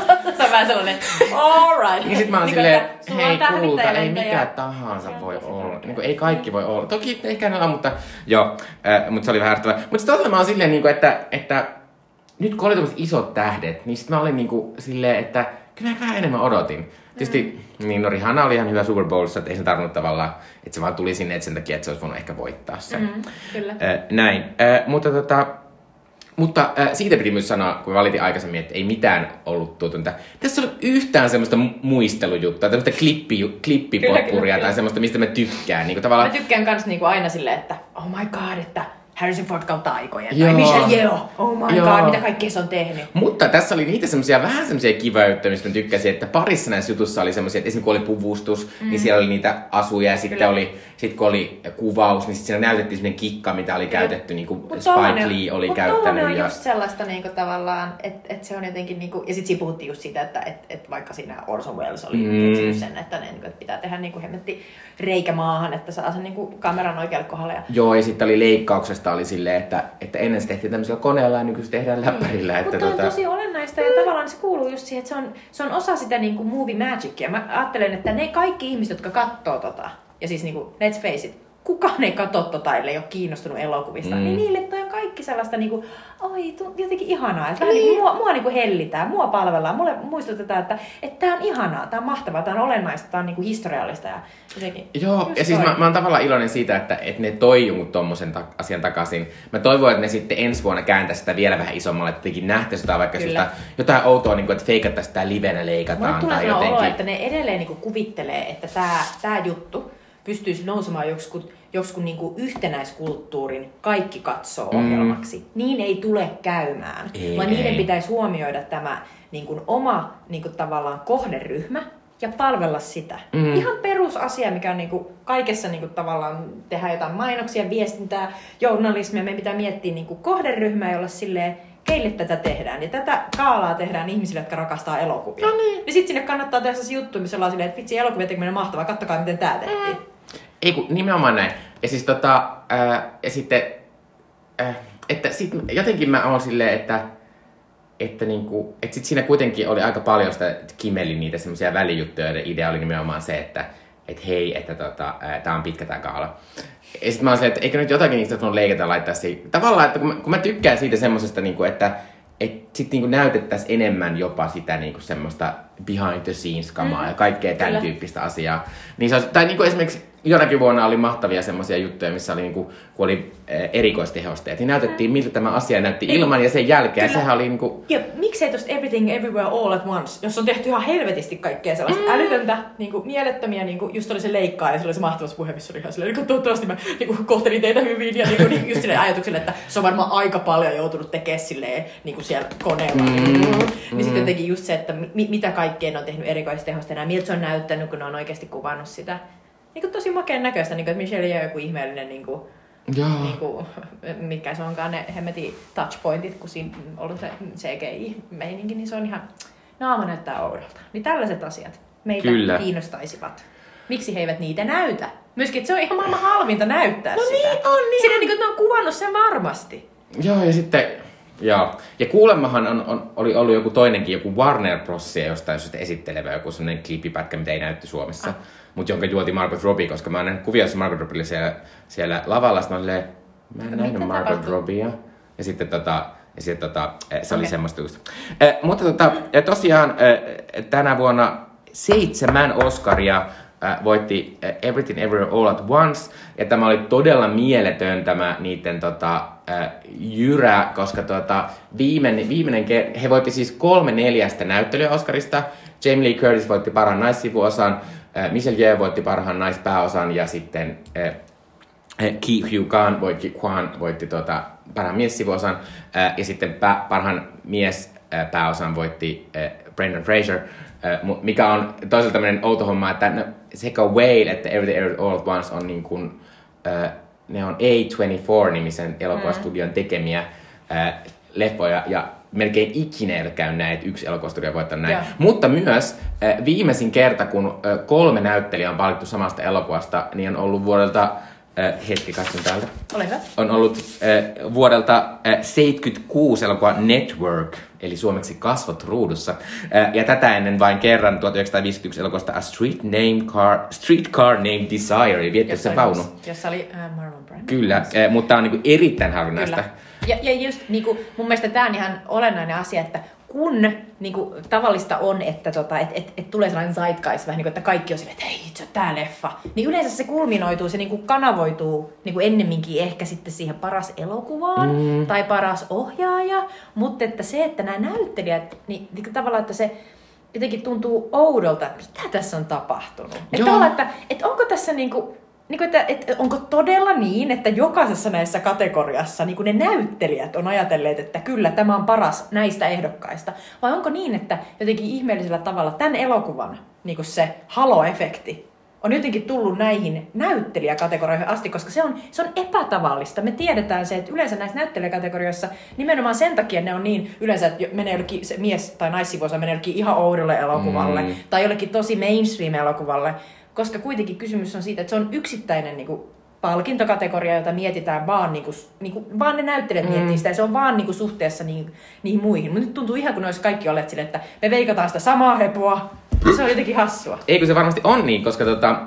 on vähän sellainen, alright. Niin sit mä oon Niin, silleen, hei kulta, ei mikä tahansa voi olla. Niin kuin, ei kaikki voi olla. Toki ehkä ne on, mutta joo, äh, mutta se oli vähän ärsyttävää. Mutta sitten mä oon silleen, niin kuin, että, että nyt kun oli tämmöiset isot tähdet, niin sit mä olin niin kuin, silleen, että kyllä mä vähän enemmän odotin. Tietysti, mm. niin no Rihanna oli ihan hyvä Super Bowlissa, että ei se tarvinnut tavallaan, että se vaan tuli sinne, että sen takia, että se olisi voinut ehkä voittaa sen. Mm, kyllä. Äh, näin. Äh, mutta tota, Mutta äh, siitä piti myös sanoa, kun valitin aikaisemmin, että ei mitään ollut tuotunta. Tässä ole yhtään semmoista mu- muistelujuttua, tämmöistä klippi, klippipotpuria tai semmoista, mistä mä tykkään. Niin kuin tavallaan... Mä tykkään kans niinku aina silleen, että oh my god, että Harrison Ford kautta aikojen. Joo. Tai Michelle Yeoh, oh my Joo. god, mitä kaikkea se on tehnyt. Mutta tässä oli niitä semmoisia vähän semmoisia juttuja, mistä mä tykkäsin, että parissa näissä jutussa oli semmoisia, että esimerkiksi kun oli puvustus, mm. niin siellä oli niitä asuja ja sitten Kyllä. oli, sit kun oli kuvaus, niin sitten siellä näytettiin semmoinen kikka, mitä oli käytetty, niin kuin Spike Lee oli mut käyttänyt. tollanen on Ja... just sellaista niinku tavallaan, että et se on jotenkin niinku, ja sit siinä puhuttiin just siitä, että et, et vaikka siinä Orson Welles oli Mm. mm. sen, että, ne, niinku, että pitää tehdä niinku hemmetti reikä maahan, että saa sen niinku kameran oikealle kohdalle. Ja Joo, ja sitten oli leikkauksesta oli silleen, että, että ennen se tehtiin tämmöisellä koneella ja nykyisin tehdään läppärillä. Että Mutta on tota... tosi olennaista ja tavallaan se kuuluu just siihen, että se on, se on osa sitä niinku movie magicia. Mä ajattelen, että ne kaikki ihmiset, jotka katsoo tota, ja siis niinku, let's face it, kukaan ei katso tota, ellei ole kiinnostunut elokuvista, Mm. mm. niin niille toi on kaikki sellaista niinku, oi, jotenkin ihanaa. Että vähän niinku, mua, mua niinku hellitään, mua palvellaan, mulle muistutetaan, että että tää on ihanaa, tää on mahtavaa, tää on olennaista, tää on niinku historiallista ja jotenkin. Joo, ja siis toi. mä, mä oon tavallaan iloinen siitä, että, että ne toi jonkun tommosen ta- asian takaisin. Mä toivon, että ne sitten ensi vuonna kääntäisi sitä vielä vähän isommalle, että jotenkin nähtäisi jotain vaikka Kyllä. jotain, outoa, niin kuin, että feikattaisiin sitä livenä leikataan Mulle tulee tai jotenkin. olo, että ne edelleen niinku kuvittelee, että tämä tää juttu pystyisi nousemaan joksikun, joksikun niinku yhtenäiskulttuurin kaikki katsoo Mm. ohjelmaksi. Niin ei tule käymään, Ei, vaan ei. niiden pitäisi huomioida tämä niinku oma niinku tavallaan kohderyhmä ja palvella sitä. Mm. Mm. Ihan perusasia, mikä on niinku kaikessa niinku tavallaan tehdä jotain mainoksia, viestintää, journalismia. Meidän pitää miettiä niinku kohderyhmää ja olla silleen, keille tätä tehdään. Ja tätä kaalaa tehdään ihmisille, jotka rakastaa elokuvia. No niin. Ja sitten sinne kannattaa tehdä sellaisia juttuja, missä ollaan silleen, että vitsi, elokuvien tekeminen mahtavaa, kattokaa miten tää tehtiin. Mm. Ei kun nimenomaan näin. Ja siis tota, ää, ja sitten, ää, että sit jotenkin mä oon silleen, että, että niinku, että sit siinä kuitenkin oli aika paljon sitä Kimmeli niitä semmoisia välijuttuja, joiden idea oli nimenomaan se, että et hei, että tota, ää, tää on pitkä tää kaala. Ja sit mä oon silleen, että eikö nyt jotakin niistä voinut leikata laittaa siihen. Tavallaan, että kun mä, kun mä tykkään siitä semmosesta, niinku, että et sit niinku näytettäisiin enemmän jopa sitä niinku semmoista behind the scenes kamaa mm. ja kaikkea tämän Kyllä. tyyppistä asiaa. Niin se olisi, tai niinku esimerkiksi jonakin vuonna oli mahtavia semmoisia juttuja, missä oli niinku, kun oli eh, erikoistehosteet, niin näytettiin miltä tämä asia näytti ilman ja sen jälkeen. Kyllä. Sehän oli niinku, Ja miksei tosta Everything Everywhere All at Once, jos on tehty ihan helvetisti kaikkea sellaista mm. älytöntä, niin kuin, mielettömiä, niin kuin, just oli se leikkaa ja se oli se mahtavassa puhe, missä oli ihan silleen, niin toivottavasti mä niin kuin, kohtelin teitä hyvin ja niin kuin, niin, just silleen ajatukselle, että se on varmaan aika paljon joutunut tekemään silleen, niin kuin siellä koneella. Mm. Niin, niin sitten jotenkin just se, että mi- mitä kaikkea ne on tehnyt erikoistehosteena ja miltä se on näyttänyt, kun ne on oikeasti kuvannut sitä. Niin kuin, tosi makeen näköistä, niin kuin, että Michelle Yeoh joku ihmeellinen niin kuin, joo. niin kuin, mitkä se onkaan ne hemmetin touchpointit, kun siinä on ollut se CGI-meininki, niin se on ihan, naama näyttää oudolta. Niin tällaiset asiat meitä Kyllä. kiinnostaisivat. Miksi he eivät niitä näytä? Myöskin, että se on ihan maailman halvinta näyttää No sitä. niin on, niin Siinä niin kuin, että ne on kuvannut sen varmasti. Joo, ja sitten, joo. Ja kuulemmahan on, on, oli ollut joku toinenkin, joku Warner Brosia jostain syystä esittelevä, joku sellainen klippipätkä, mitä ei näytty Suomessa. Ah. Mutta jonka juoti Margot Robbie, koska mä oon nähnyt kuvia, jossa Margot Robbie oli siellä, siellä lavalla. Sitten mä olin mä en nähnyt Margot tapahtui? Robbia. Ja sitten tota, ja sitten tota, eh, se oli Okei. semmoista just. Eh, mutta tota, tosiaan eh, tänä vuonna seitsemän Oscaria eh, voitti eh, Everything Everywhere All at Once. Ja tämä oli todella mieletön tämä niiden tota, eh, jyrä, koska tota, viimeinen, viimeinen ker- he voitti siis kolme neljästä näyttelijä Oscarista. Jamie Lee Curtis voitti parhaan naissivuosan, eh, Michelle Yeoh voitti parhaan naispääosan ja sitten eh, Eh, Ki Hugh Kwan voitti, Kwan voitti tuota, parhaan miessivuosan äh, ja sitten pä, parhaan mies äh, pääosan voitti äh, Brendan Fraser, äh, mikä on toisaalta tämmöinen outo homma, että no, sekä Whale että Everything Everywhere All at Once on niin kuin, äh, ne on A24-nimisen elokuvastudion tekemiä äh, leffoja ja melkein ikinä ei ole käynyt näin, että yksi elokuvastudio voittanut näin. Joo. Mutta myös äh, viimeisin kerta, kun äh, kolme näyttelijää on valittu samasta elokuvasta, niin on ollut vuodelta, äh, hetki katson täältä, Ole hyvä. on ollut äh, vuodelta äh, 76 elokuva Network, eli suomeksi Kasvot ruudussa. Äh, ja tätä ennen vain kerran 1951 elokuvasta A Street, Named Car, Streetcar Named Desire, eli vietty se vaunu. Jossa oli äh, Marlon Brando. Kyllä, äh, mutta tämä on niinku erittäin harvinaista. Kyllä. Ja, ja just niin kuin, mun mielestä tämä on ihan olennainen asia, että kun niin kuin, tavallista on, että tota, et, et, et tulee sellainen zeitgeist vähän niin kuin, että kaikki on silleen, että hei, se on tää leffa, niin yleensä se kulminoituu, se niin kuin kanavoituu niin kuin ennemminkin ehkä sitten siihen paras elokuvaan mm. tai paras ohjaaja, mutta että se, että nämä näyttelijät, niin, niin kuin tavallaan, että se jotenkin tuntuu oudolta, että mitä tässä on tapahtunut. Että, että, että onko tässä niin kuin, niin kuin, että, että onko todella niin, että jokaisessa näissä kategoriassa niin kuin ne näyttelijät on ajatelleet, että kyllä tämä on paras näistä ehdokkaista? Vai onko niin, että jotenkin ihmeellisellä tavalla tämän elokuvan niin kuin se halo-efekti on jotenkin tullut näihin näyttelijäkategorioihin asti, koska se on, se on epätavallista. Me tiedetään se, että yleensä näissä näyttelijäkategorioissa nimenomaan sen takia ne on niin yleensä, että menee jollekin, se mies tai naissivuosa menee jollekin ihan oudolle elokuvalle mm. tai jollekin tosi mainstream-elokuvalle, koska kuitenkin kysymys on siitä, että se on yksittäinen niin kuin, palkintokategoria, jota mietitään vaan, niin kuin, niin kuin, vaan ne näyttelijät mm. miettii sitä, ja se on vaan niin kuin, suhteessa niin, niihin muihin. Mutta nyt tuntuu ihan kuin ne olisi kaikki olleet sille, että me veikataan sitä samaa hepua, se on jotenkin hassua. Eikö se varmasti on niin, koska tota,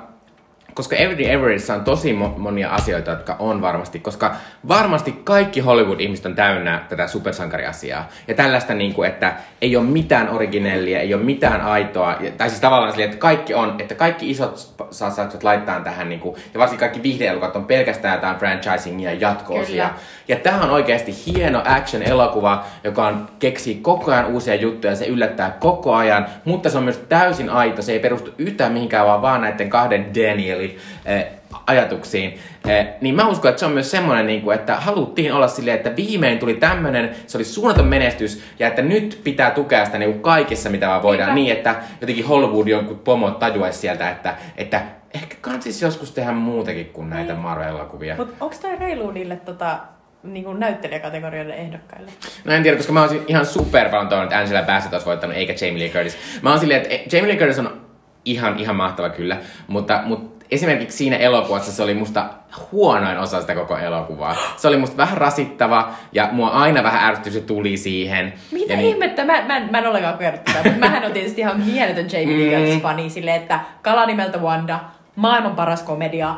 koska Everyday Everest on tosi mo- monia asioita, jotka on varmasti, koska varmasti kaikki Hollywood-ihmiset on täynnä tätä supersankariasiaa. Ja tällaista, niin kuin, että ei ole mitään originellia, ei ole mitään aitoa. Tai siis tavallaan sille, että kaikki on, että kaikki isot satsaukset laittaa tähän, niin kuin, ja varsinkin kaikki viihdeelukat on pelkästään jotain franchisingia ja jatkoosia. Ja tämä on oikeasti hieno action-elokuva, joka on, keksii koko ajan uusia juttuja, se yllättää koko ajan, mutta se on myös täysin aito, se ei perustu yhtään mihinkään, vaan vaan näiden kahden Danielin eh, ajatuksiin. Eh, niin mä uskon, että se on myös semmoinen, niin kuin, että haluttiin olla silleen, että viimein tuli tämmöinen, se oli suunnaton menestys, ja että nyt pitää tukea sitä niin kuin kaikissa, mitä vaan voidaan, Eipä. niin että jotenkin Hollywood jonkun pomot tajuaisi sieltä, että, että ehkä kansis joskus tehdä muutakin kuin näitä niin. Marvel-elokuvia. Mutta onko toi reilu niille tota, niin kuin näyttelijäkategorioille ehdokkaille? No en tiedä, koska mä oon ihan super paljon toivonut, että Angela Bassett olisi voittanut, eikä Jamie Lee Curtis. Mä oon silleen, että Jamie Lee Curtis on ihan, ihan mahtava kyllä, mutta, mutta esimerkiksi siinä elokuvassa se oli musta huonoin osa sitä koko elokuvaa. Se oli musta vähän rasittava ja mua aina vähän ärsytys se tuli siihen. Mitä ja niin... ihmettä? Mä, mä, mä en ollenkaan kokenut tätä, mutta mähän on tietysti ihan mieletön Jamie Lee Curtis fani silleen, että kala nimeltä Wanda, maailman paras komedia,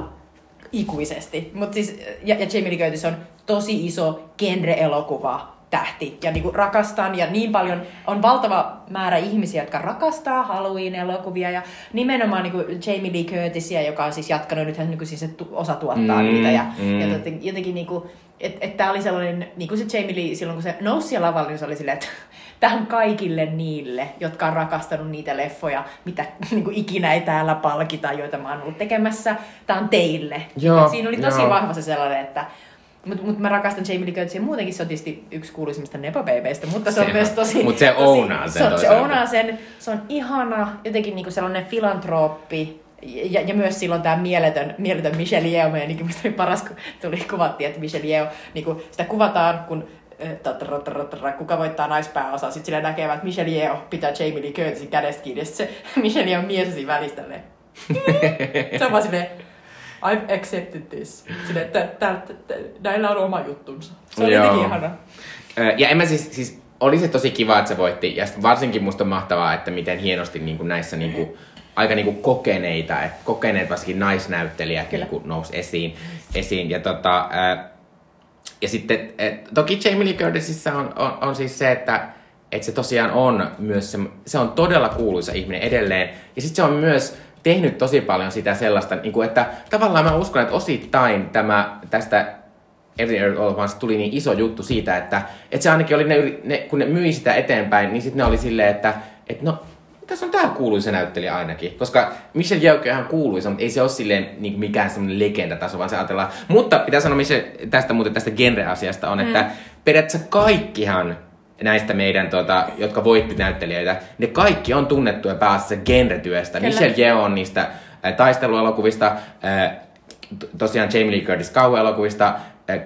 ikuisesti. Mut siis, ja, ja Jamie Lee Curtis on tosi iso genre-elokuva tähti ja niinku rakastan ja niin paljon on valtava määrä ihmisiä, jotka rakastaa Halloween-elokuvia ja nimenomaan niinku Jamie Lee Curtisia, joka on siis jatkanut, nythän nykyisin se osa tuottaa mm, niitä ja, mm. ja jotenkin, jotenkin niinku, että et tämä oli sellainen, niin kuin se Jamie Lee silloin kun se nousi siellä lavalle, niin se oli silleen, että tämä on kaikille niille, jotka on rakastanut niitä leffoja, mitä niin kuin ikinä ei täällä palkita, joita mä oon ollut tekemässä. Tämä on teille. Joo, siinä oli tosi joo. vahva se sellainen, että mutta mut mä rakastan Jamie Lee Curtisia. Muutenkin se on tietysti yksi kuuluisimmista nepobabeista, mutta se on myös tosi... Mutta se ounaa sen. Se, se ounaa sen. Se on ihana, jotenkin niinku sellainen filantrooppi. Ja, ja myös silloin tämä mieletön, mieletön Michelle Yeo meininki. Musta oli paras, kun tuli kuvattiin, että Michelle Yeo, niinku, sitä kuvataan, kun kuka voittaa naispääosa. Sitten sillä näkee, että Michelle Yeo pitää Jamie Lee Curtisin kädestä kiinni. Sitten se Michelle Yeo mies siinä välistä. se on vaan silleen, I've accepted this. Sille, että tä, tä, näillä on oma juttunsa. Se on jotenkin ihana. Ja en mä siis, siis oli se tosi kiva, että se voitti. Ja varsinkin musta on mahtavaa, että miten hienosti niin kuin näissä niin kuin, aika niin kuin kokeneita, että kokeneet varsinkin naisnäyttelijät niin kuin nousi esiin. esiin. Ja, tota, ja sitten toki Jamie Lee Curtisissa on, on, on siis se, että että se tosiaan on myös se, se on todella kuuluisa ihminen edelleen. Ja sitten se on myös tehnyt tosi paljon sitä sellaista, niin kuin, että tavallaan mä uskon, että osittain tämä tästä Everything Earth All Once tuli niin iso juttu siitä, että, että se ainakin oli, ne, ne, kun ne myi sitä eteenpäin, niin sitten ne oli silleen, että, että no, tässä on tää kuuluisa näyttelijä ainakin. Koska Michelle Yeoh on kuuluisa, mutta ei se ole silleen niin mikään semmoinen legendataso, vaan se ajatellaan. Mutta pitää sanoa Michelle, tästä muuten tästä genre-asiasta on, mm. että periaatteessa kaikkihan näistä meidän, tota, jotka voitti näyttelijöitä, ne kaikki on tunnettuja pääasiassa genretyöstä. Kyllä. Michelle Yeoh on niistä äh, taisteluelokuvista, äh, tosiaan Jamie Lee Curtis kauhuelokuvista, äh,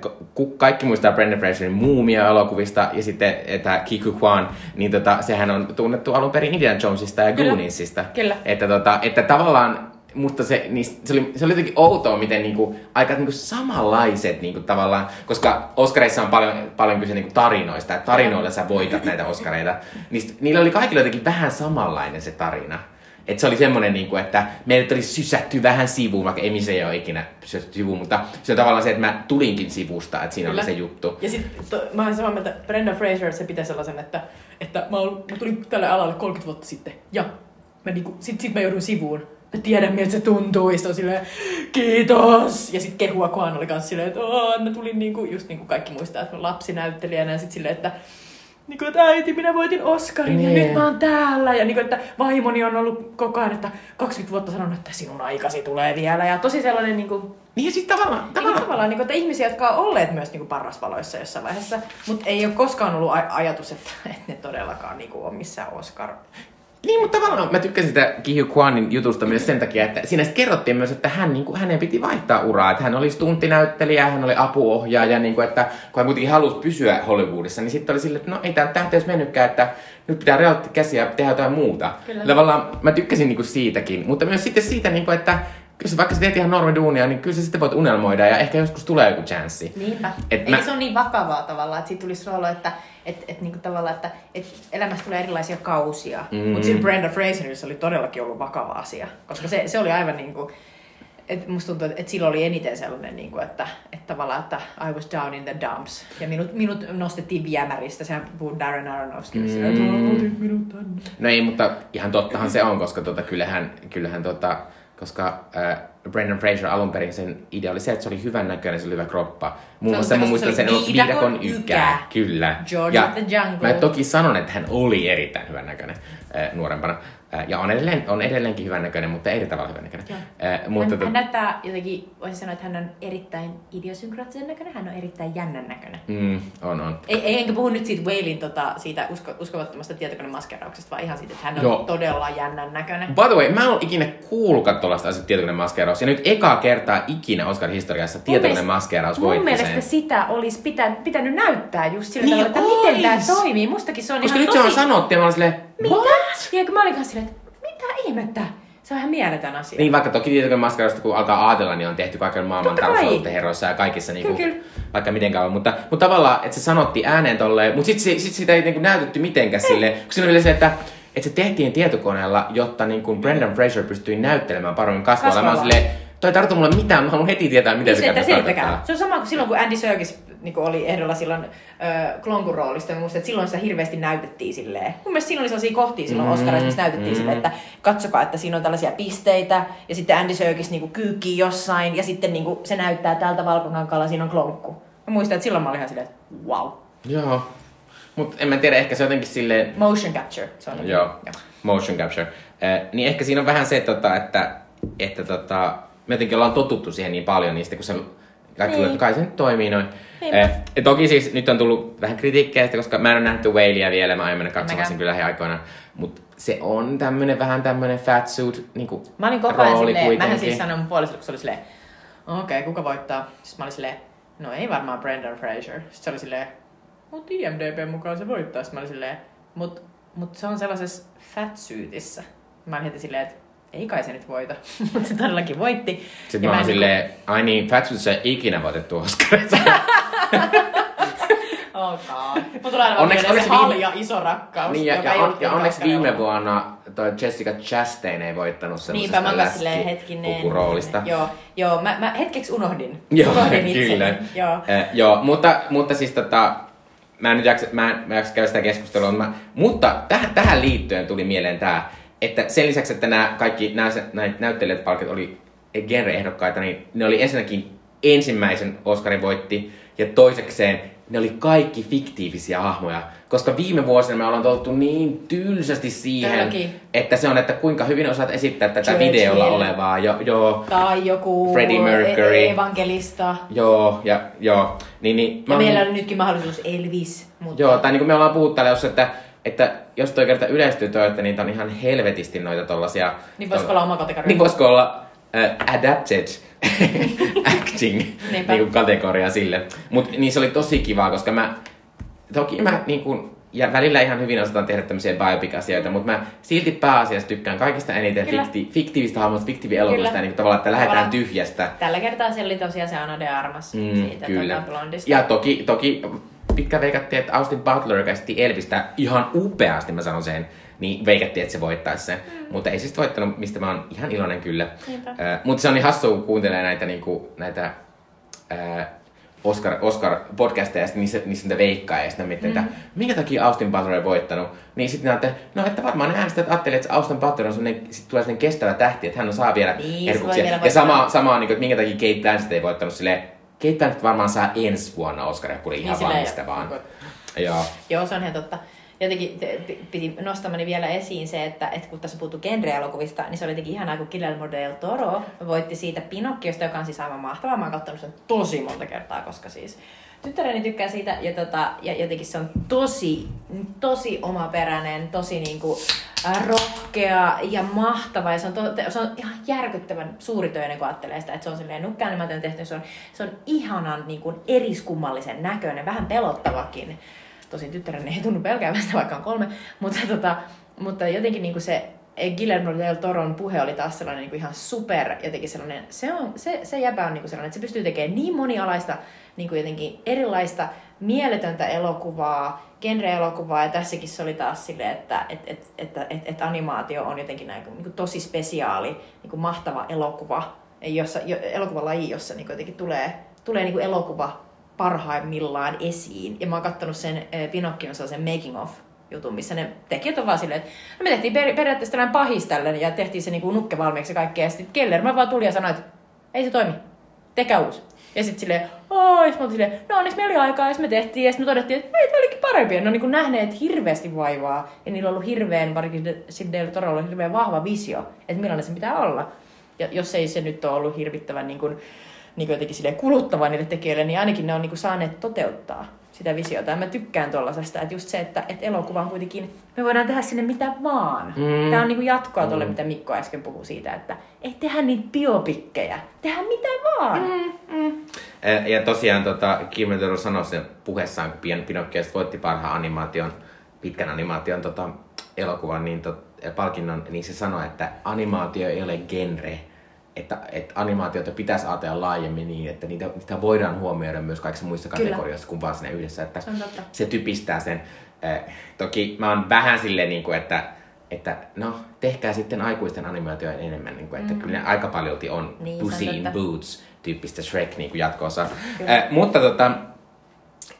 kaikki muistaa Brendan Fraserin Muumia-elokuvista, ja sitten tämä Kiku Kwan, niin tota, sehän on tunnettu alun perin Indiana Jonesista ja Gooniesista. Kyllä. Että, tota, että tavallaan mutta se, niin, se, oli, se oli jotenkin outoa, miten niinku, aika niinku samanlaiset niinku, tavallaan, koska Oscareissa on paljon, paljon kyse niinku, tarinoista, että tarinoilla sä voitat näitä Oscareita, niin niillä oli kaikilla jotenkin vähän samanlainen se tarina. Että se oli semmoinen, niin kuin, että meille oli sysätty vähän sivuun, vaikka ei se ei ole ikinä sysätty sivuun, mutta se on tavallaan se, että mä tulinkin sivusta, että siinä Kyllä. oli se juttu. Ja sit to, mä olen samaa mieltä, että Brenda Fraser se pitää sellaisen, että, että mä, ol, mä tulin tälle alalle 30 vuotta sitten ja mä niinku, sit, sit mä joudun sivuun. Mä tiedän, miltä se tuntuu. Ja sit on silleen, kiitos! Ja sit kehua Kwan oli kanssa silleen, että "Aa, mä tulin niinku, just niinku kaikki muistaa, että mä lapsinäyttelijänä. Ja sit silleen, että Niinku, että äiti, minä voitin Oscarin ja Niin. nyt mä oon täällä. Ja niinku, että vaimoni on ollut koko ajan, että 20 vuotta sanonut, että sinun aikasi tulee vielä. Ja tosi sellainen niinku, Niin ja sitten tavallaan, Niin tavallaan, tavallaan niin kuin, että ihmisiä, jotka on olleet myös niin parrasvaloissa jossain vaiheessa, mutta ei ole koskaan ollut aj- ajatus, että, että ne todellakaan niin kuin, on missään Oscar. Niin, mutta tavallaan mä tykkäsin sitä Kihu Kwanin jutusta myös sen takia, että siinä sitten kerrottiin myös, että hän, niin kuin, hänen piti vaihtaa uraa. Että hän oli stunttinäyttelijä, hän oli apuohjaaja, niin kuin, että kun hän kuitenkin halusi pysyä Hollywoodissa, niin sitten oli silleen, että no ei tämä tähteys mennytkään, että nyt pitää realtti käsiä ja tehdä jotain muuta. Kyllä. Tavallaan mä tykkäsin niin kuin siitäkin, mutta myös sitten siitä, niin kuin, että kyllä vaikka sä teet ihan normiduunia, niin kyllä sä sitten voit unelmoida ja ehkä joskus tulee joku chanssi. Niinpä. Et Eikä mä- se on niin vakavaa tavallaan, että siitä tulisi olo, että et, et, niinku tavallaan, että et elämästä tulee erilaisia kausia. Mm. Mutta sillä Brenda Fraserissa oli todellakin ollut vakava asia. Koska se, se oli aivan niin kuin, et musta tuntuu, että et sillä oli eniten sellainen, niin kuin, että, että tavallaan, että I was down in the dumps. Ja minut, minut nostettiin viemäristä. Sehän puhuu Darren Aronofskille mm. että "Oh, otit minut tänne. No ei, mutta ihan tottahan se on, koska tota, kyllähän, kyllähän tota, koska äh, Brendan Fraser alun perin sen idea oli se, että se oli hyvän näköinen, se oli hyvä kroppa. Muun muassa mä muistan se sen viidakon ykää. Kyllä. George ja the Jungle. Mä toki sanon, että hän oli erittäin hyvän näköinen nuorempana. Äh, ja on, edelleen, on edelleenkin hyvän näköinen, mutta eri tavalla hyvän näköinen. Äh, mutta hän, hän näyttää jotenkin, voisin sanoa, että hän on erittäin idiosynkraattisen näköinen, hän on erittäin jännän näköinen. mm, on, on. Ei, ei enkä puhu nyt siitä Whalein tota, siitä usko, uskomattomasta tietokonemaskerauksesta, vaan ihan siitä, että hän on Joo. todella jännän näköinen. By the way, mä en ole ikinä kuullutkaan tuollaista asiaa tietokonemaskeeraus. Ja nyt ekaa kertaa ikinä Oscar-historiassa tietokonemaskeeraus Mun voitti mielestä sen. sitä olisi pitä, pitänyt näyttää just sillä Niin tavalla, että miten ois. tämä toimii. Mustakin se on Koska ihan nyt tosi... se on sanottu ja mä olin silleen, Mitä? what? Ja kun mä olin silleen, että mitä ihmettä? Se on ihan mieletön asia. Niin vaikka toki tietokoneen maskarasta kun alkaa ajatella, niin on tehty kaiken maailman talousvaltaherroissa ja kaikissa niinku, Kyllä, kyllä. vaikka miten kauan. Mutta, mutta tavallaan, että se sanottiin ääneen tolleen, mutta sitten sit sitä ei niinku näytetty mitenkään silleen, kun siinä oli se, että että se tehtiin tietokoneella, jotta niin kuin Brendan Fraser pystyi näyttelemään paremmin kasvoilla. Mä oon silleen, toi ei tarvitse mulle mitään, mä haluan heti tietää, miten se Niin, selittäkää. tarkoittaa. Se on sama kuin silloin, kun Andy Serkis niin oli ehdolla silloin äh, Klonkun roolista. Muistan, että silloin sitä hirveästi näytettiin silleen. Mun mielestä siinä oli sellaisia kohtia silloin Mm, Oscarissa, missä näytettiin mm. silleen, että katsokaa, että siinä on tällaisia pisteitä. Ja sitten Andy Serkis niin kyykkii jossain. Ja sitten niin se näyttää tältä valkokankaalla, siinä on klonkku. Mä muistan, että silloin mä olin ihan silleen, että wow. Joo. Mutta en mä tiedä, ehkä se jotenkin silleen, Motion capture. Se on Joo, motion capture. Eh, niin ehkä siinä on vähän se, tota, että, että tota, me jotenkin ollaan totuttu siihen niin paljon niistä, kun se kaikki Niin. niin. kai se nyt toimii noin. Niinpä. Eh, toki siis nyt on tullut vähän kritiikkiä, koska mä en ole nähnyt Whalea vielä, mä aion mennä katsomaan sen kyllä lähiaikoina. Mutta se on tämmönen vähän tämmönen fat suit niinku, Mä olin koko ajan silleen, mähän siis sanoin mun puolisolle, kun se oli silleen, okei, okay, kuka voittaa? Sitten mä olin silleen, no ei varmaan Brendan Fraser. Sitten se oli silleen, mut IMDB mukaan se voittaa. Sitten mä olin silleen, mut, mut se on sellaisessa fatsuitissä. Mä olin heti silleen, että ei kai se nyt voita. Mutta se todellakin voitti. Sitten Ja mä oon en niinku- silleen, ai niin, fat suitissa ei ikinä voitettu Oscarissa. God. Mun tulee aina Onneksi- onneksi, se viime- halja iso rakkaus, niin, ja, joka ja, on, ja onneksi viime vuonna toi Jessica Chastain ei voittanut Niinpä, mä semmoisesta silleen hetkinen. läskipukuroolista. Joo, joo mä, mä hetkeksi unohdin. Joo, unohdin kyllä. Joo. Eh, joo, mutta, mutta siis tota, mä en nyt jaksa, mä en, mä jaksa käydä sitä keskustelua, mä, mutta tähän, tähän liittyen tuli mieleen tää, että sen lisäksi, että nämä kaikki nämä, näitä näyttelijät palkit oli genre-ehdokkaita, niin ne oli ensinnäkin ensimmäisen Oscarin voitti, ja toisekseen ne oli kaikki fiktiivisiä hahmoja, koska viime vuosina me ollaan totuttu niin tylsästi siihen, Todellakin. että se on, että kuinka hyvin osaat esittää tätä George videolla Hill. olevaa, jo, joo, Tai joku Freddie Mercury. e- evankelista. joo, ja joo, niin, niin Ja mä meillä oli nytkin mahdollisuus Elvis. Mutta... Joo, tai niin kuin me ollaan puhuttu täällä jos, että, että jos toi kerta yleistyy toi, että niitä on ihan helvetisti noita tollasia... Niin voisiko olla oma kategoria? Niin voisiko olla uh, adapted acting niin kuin kategoria sille. Mutta niin se oli tosi kivaa, koska mä... Toki mä niin kuin, ja välillä ihan hyvin osataan tehdä tämmöisiä biopic-asioita, mutta mä silti pääasiassa tykkään kaikista eniten Kyllä. fikti, fiktiivistä hahmoista, fiktiivielokuvista, niin tavallaan, että lähdetään Tavallaan- tyhjästä. Tällä kertaa se oli tosiaan se Ana de Armas Mm, siitä kyllä. Tota, Blondista. Ja toki, toki pitkä veikattiin, että Austin Butler käsitti Elvistä ihan upeasti, mä sanon sen. niin veikattiin, että se voittaisi sen. Mm. Mutta ei siis voittanut, mistä mä oon ihan iloinen kyllä. Äh, mutta se on niin hassua, kun kuuntelee näitä, niinku, näitä äh, Oscar, Oscar-podcasteja, ja niissä, niissä niitä veikkaa, ja sitten miettii, mm. että minkä takia Austin Butler on voittanut. Niin sitten ne että no, että varmaan ne äänestäjät ajattelee, että Austin Butler on sellainen, sit tulee sellainen kestävä tähti, että hän saa vielä Niin, erkuksia. vielä Ja sama, sama on, niin kuin, että minkä takia Kate Blanchett ei voittanut silleen, Kate Blanchett varmaan saa ensi vuonna Oscaria, kun ihan Niin, vaan mistä vaan. Joo. Joo, se on ihan totta. Jotenkin te- pi- piti nostamani vielä esiin se, että, että kun tässä puhuttu genre-elokuvista, niin se oli jotenkin ihanaa, kun Guillermo del Toro voitti siitä Pinokkiosta, joka on siis aivan mahtavaa. Mä oon katsonut sen tosi monta kertaa, koska siis tyttäreni tykkää siitä ja, tota, ja jotenkin se on tosi, tosi omaperäinen, tosi niinku, rohkea ja mahtava ja se on, to, se on ihan järkyttävän suuritöinen, kun ajattelee sitä, että se on silleen nukkeanimaation tehty, se on, se on ihanan niin kuin eriskummallisen näköinen, vähän pelottavakin. Tosin tyttäreni ei tunnu pelkäämään vaikka on kolme, mutta, tota, mutta jotenkin niin kuin se Guillermo del Toron puhe oli taas sellainen niin kuin ihan super, jotenkin sellainen, se, on, se, se jäbä on niin kuin sellainen, että se pystyy tekemään niin monialaista, niin kuin jotenkin erilaista, mieletöntä elokuvaa, genre-elokuvaa, ja tässäkin se oli taas silleen, että et, et, että et, et animaatio on jotenkin näin, niin kuin tosi spesiaali, niin kuin mahtava elokuva, jossa, jo, elokuvalaji, jossa niin kuin jotenkin tulee, tulee niin kuin elokuva parhaimmillaan esiin. Ja mä oon kattonut sen äh, Pinocchion sellaisen making of jutun, missä ne tekijät on vaan silleen, että no me tehtiin per- periaatteessa tällainen pahis tällainen ja tehtiin se niinku nukke valmiiksi ja kaikkea. Ja sitten Keller mä vaan tuli ja sanoi, että ei se toimi, tekää uusi. Ja sitten silleen, oi, ja sit mä olin silleen, no onneksi meillä oli aikaa, ja me tehtiin, ja sitten me todettiin, että ei, olikin parempi. Ja ne on niin nähneet hirveästi vaivaa, ja niillä on ollut hirveän, varsinkin Del Torolla on hirveän vahva visio, että millainen se pitää olla. Ja jos ei se nyt ole ollut hirvittävän niin kuin, niin kuin jotenkin kuluttava niille tekijöille, niin ainakin ne on niin kuin saaneet toteuttaa sitä visiota. Ja mä tykkään tuollaisesta, että just se, että, että elokuva on kuitenkin, me voidaan tehdä sinne mitä vaan. Mm. Tämä on niin kuin jatkoa tuolle, mitä Mikko äsken puhui siitä, että ei tehdä niitä biopikkejä, tehdään mitä vaan. Mm. Ä, Ja tosiaan tota, Toro sanoi sen puheessaan, kun Pien Pinocchio voitti parhaan animaation, pitkän animaation tota, elokuvan niin tot, palkinnon, niin se sanoi, että animaatio ei ole genre, että, että animaatiota pitäisi ajatella laajemmin niin, että niitä, niitä voidaan huomioida myös kaikissa muissa kategorioissa kuin vaan siinä yhdessä. Että Se se typistää sen. Eh, toki mä oon vähän silleen, niin kuin, että, että no, tehkää sitten aikuisten animaatioita enemmän. Niin kuin, että mm. kyllä ne aika paljolti on Niin, Pussy in. Boots tyyppistä Shrek niin jatko-osa. Kyllä. Eh, mutta tota,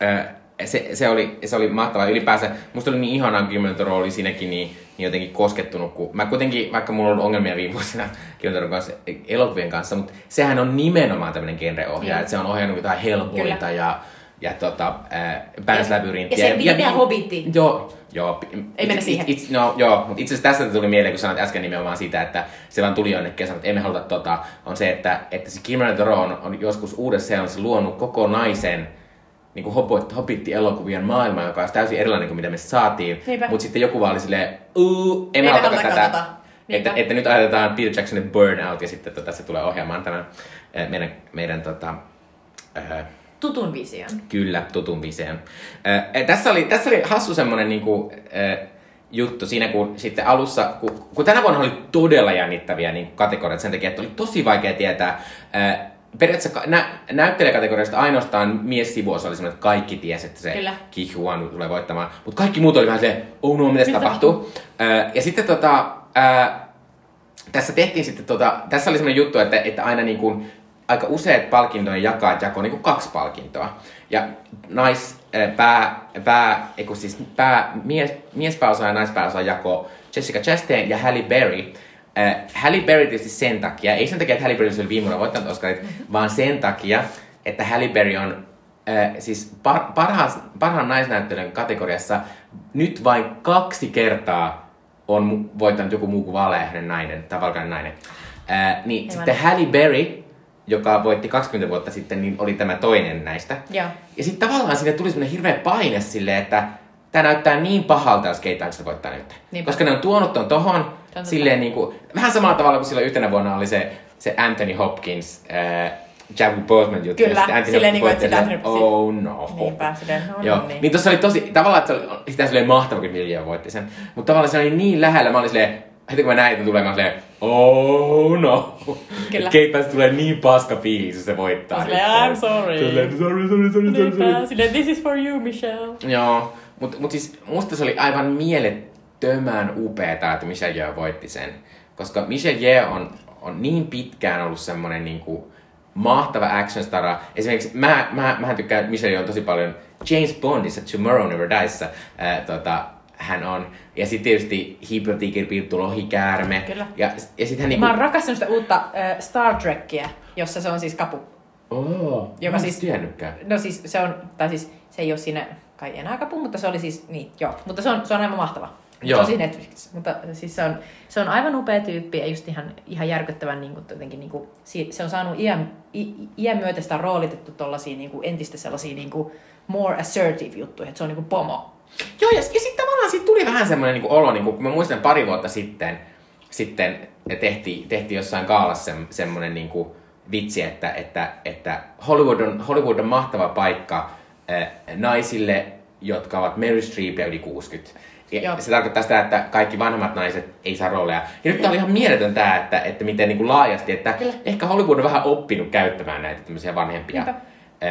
eh, se, se, oli, se oli mahtavaa. Ylipäänsä musta oli niin ihanaa, Toro oli siinäkin niin, niin jotenkin koskettunut. Kun mä kuitenkin, vaikka mulla on ollut ongelmia viime vuosina Toron kanssa, elokuvien kanssa, mutta sehän on nimenomaan tämmöinen genreohjaaja. Niin. Että se on ohjannut jotain Kyllä. ja, ja tota, äh, Pan's Ja- ja piti tehdä niin- Hobbitti. Joo, joo. Ei mennä siihen. It, it, no, joo, mutta itse asiassa tästä tuli mieleen, kun sanoit äsken nimenomaan siitä, että se vaan tuli jonnekin ja sanoi, että emme haluta tota, on se, että, että se del Toro on, on joskus uudessa seelannissa luonut koko naisen niin kuin Hobbit, Hobbit-elokuvien maailma, joka olisi täysin erilainen kuin mitä me saatiin. Mutta sitten joku vaan oli silleen, uu, haluta tätä. Että, että, nyt ajetaan Peter Jacksonin Burnout ja sitten tota, se tulee ohjaamaan tämän eh, meidän, meidän tota, äh, Tutun vision. Kyllä, tutun viseen. Äh, tässä, oli, tässä oli hassu semmonen niinku, äh, juttu siinä, kun sitten alussa, kun, kun tänä vuonna oli todella jännittäviä niin kategorioita sen takia, että oli tosi vaikea tietää. Äh, periaatteessa nä, näyttelijäkategoriasta ainoastaan mies sivuosa oli semmoinen, että kaikki tiesi, että se Kyllä. Ki Huan tulee voittamaan. Mutta kaikki muut oli vähän se, oh no, mitä tapahtuu? Ja sitten tota, äh, tässä tehtiin sitten tota, tässä oli semmoinen juttu, että, että aina niin kuin, aika useat palkintojen jakajat jakoi niin kuin kaksi palkintoa. Ja nais, pää, pää, eiku siis pää, mies, miespääosa ja naispääosa jako Jessica Chastain ja Halle Berry. Äh, Halle Berry tietysti sen takia, ei sen takia, että Halle Berry oli viime vuonna voittanut Oscarit, vaan sen takia, että Halle Berry on äh, siis par, parhaas, parhaan naisnäyttelijän kategoriassa nyt vain kaksi kertaa on voittanut joku muu kuin vaaleahden nainen tai valkoinen nainen. Ää, niin Aivan. sitten Halle Berry, joka voitti 20 vuotta sitten, niin oli tämä toinen näistä. Joo. Ja sitten tavallaan sinne tuli semmoinen hirveä paine silleen, että tämä näyttää niin pahalta, jos Kate Blanchett voittaa nyt. Niinpä. Koska ne on tuonut ton tohon totta. silleen niin kuin, vähän samalla tavalla kuin silloin yhtenä vuonna oli se, se Anthony Hopkins, äh, Chadwick Boseman juttu. Kyllä, ja Anthony silleen Hopkins niinku, että sitä Oh no. Niinpä, silleen, no Joo, niin. niin tossa oli tosi, tavallaan, että se oli, sitä oli mahtava, kun Vilja voitti sen. Mutta tavallaan se oli niin lähellä, mä olin silleen, heti kun mä näin, että tulee, mä olin silleen, oh no. Kyllä. Blanchett tulee niin paska fiilis, jos se voittaa. Silleen. I'm sorry. Silleen, sorry, sorry, sorry, sorry, sorry. Niinpä, silleen, this is for you, Michelle. Joo, mutta mut siis musta se oli aivan mielet, älyttömän upeeta, että Michelle Yeoh voitti sen. Koska Michelle Yeoh on, on niin pitkään ollut semmoinen niin kuin, mahtava action stara. Esimerkiksi mä, mä, mä tykkään Michelle on tosi paljon James Bondissa Tomorrow Never Diessa. Ää, tota, hän on. Ja sitten tietysti Hypnotiikin piirtu lohikäärme. Kyllä. Ja, ja sitten hän niinku... Mä oon rakastanut sitä uutta äh, Star Trekkiä, jossa se on siis kapu. Oh, Joka siis- tiennytkään. No siis se on, tai siis se ei ole siinä kai enää kapu, mutta se oli siis, niin joo. Mutta se on, se on aivan mahtava. Joo. Siis Netflixissä. Mutta siis se on, se on aivan upea tyyppi ja just ihan, ihan järkyttävän niin kuin, jotenkin, niin kuin, se on saanut iän, i, iän myötä sitä roolitettu tollasia niin kuin, entistä sellaisia niin kuin, more assertive juttuja, että se on niin kuin pomo. Joo, ja, ja sitten tavallaan siitä tuli vähän semmoinen niin olo, niin kuin, mä muistan pari vuotta sitten, sitten tehtiin, tehtiin jossain kaalassa se, semmoinen niin kuin vitsi, että, että, että Hollywood, on, Hollywood on mahtava paikka äh, naisille, jotka ovat Mary Streep ja yli 60. Ja Joo. se tarkoittaa sitä, että kaikki vanhemmat naiset ei saa rooleja. Ja nyt tää oli ihan mieletön tää, että, että miten niin kuin laajasti, että Kyllä. ehkä Hollywood on vähän oppinut käyttämään näitä tämmöisiä vanhempia Niinpä.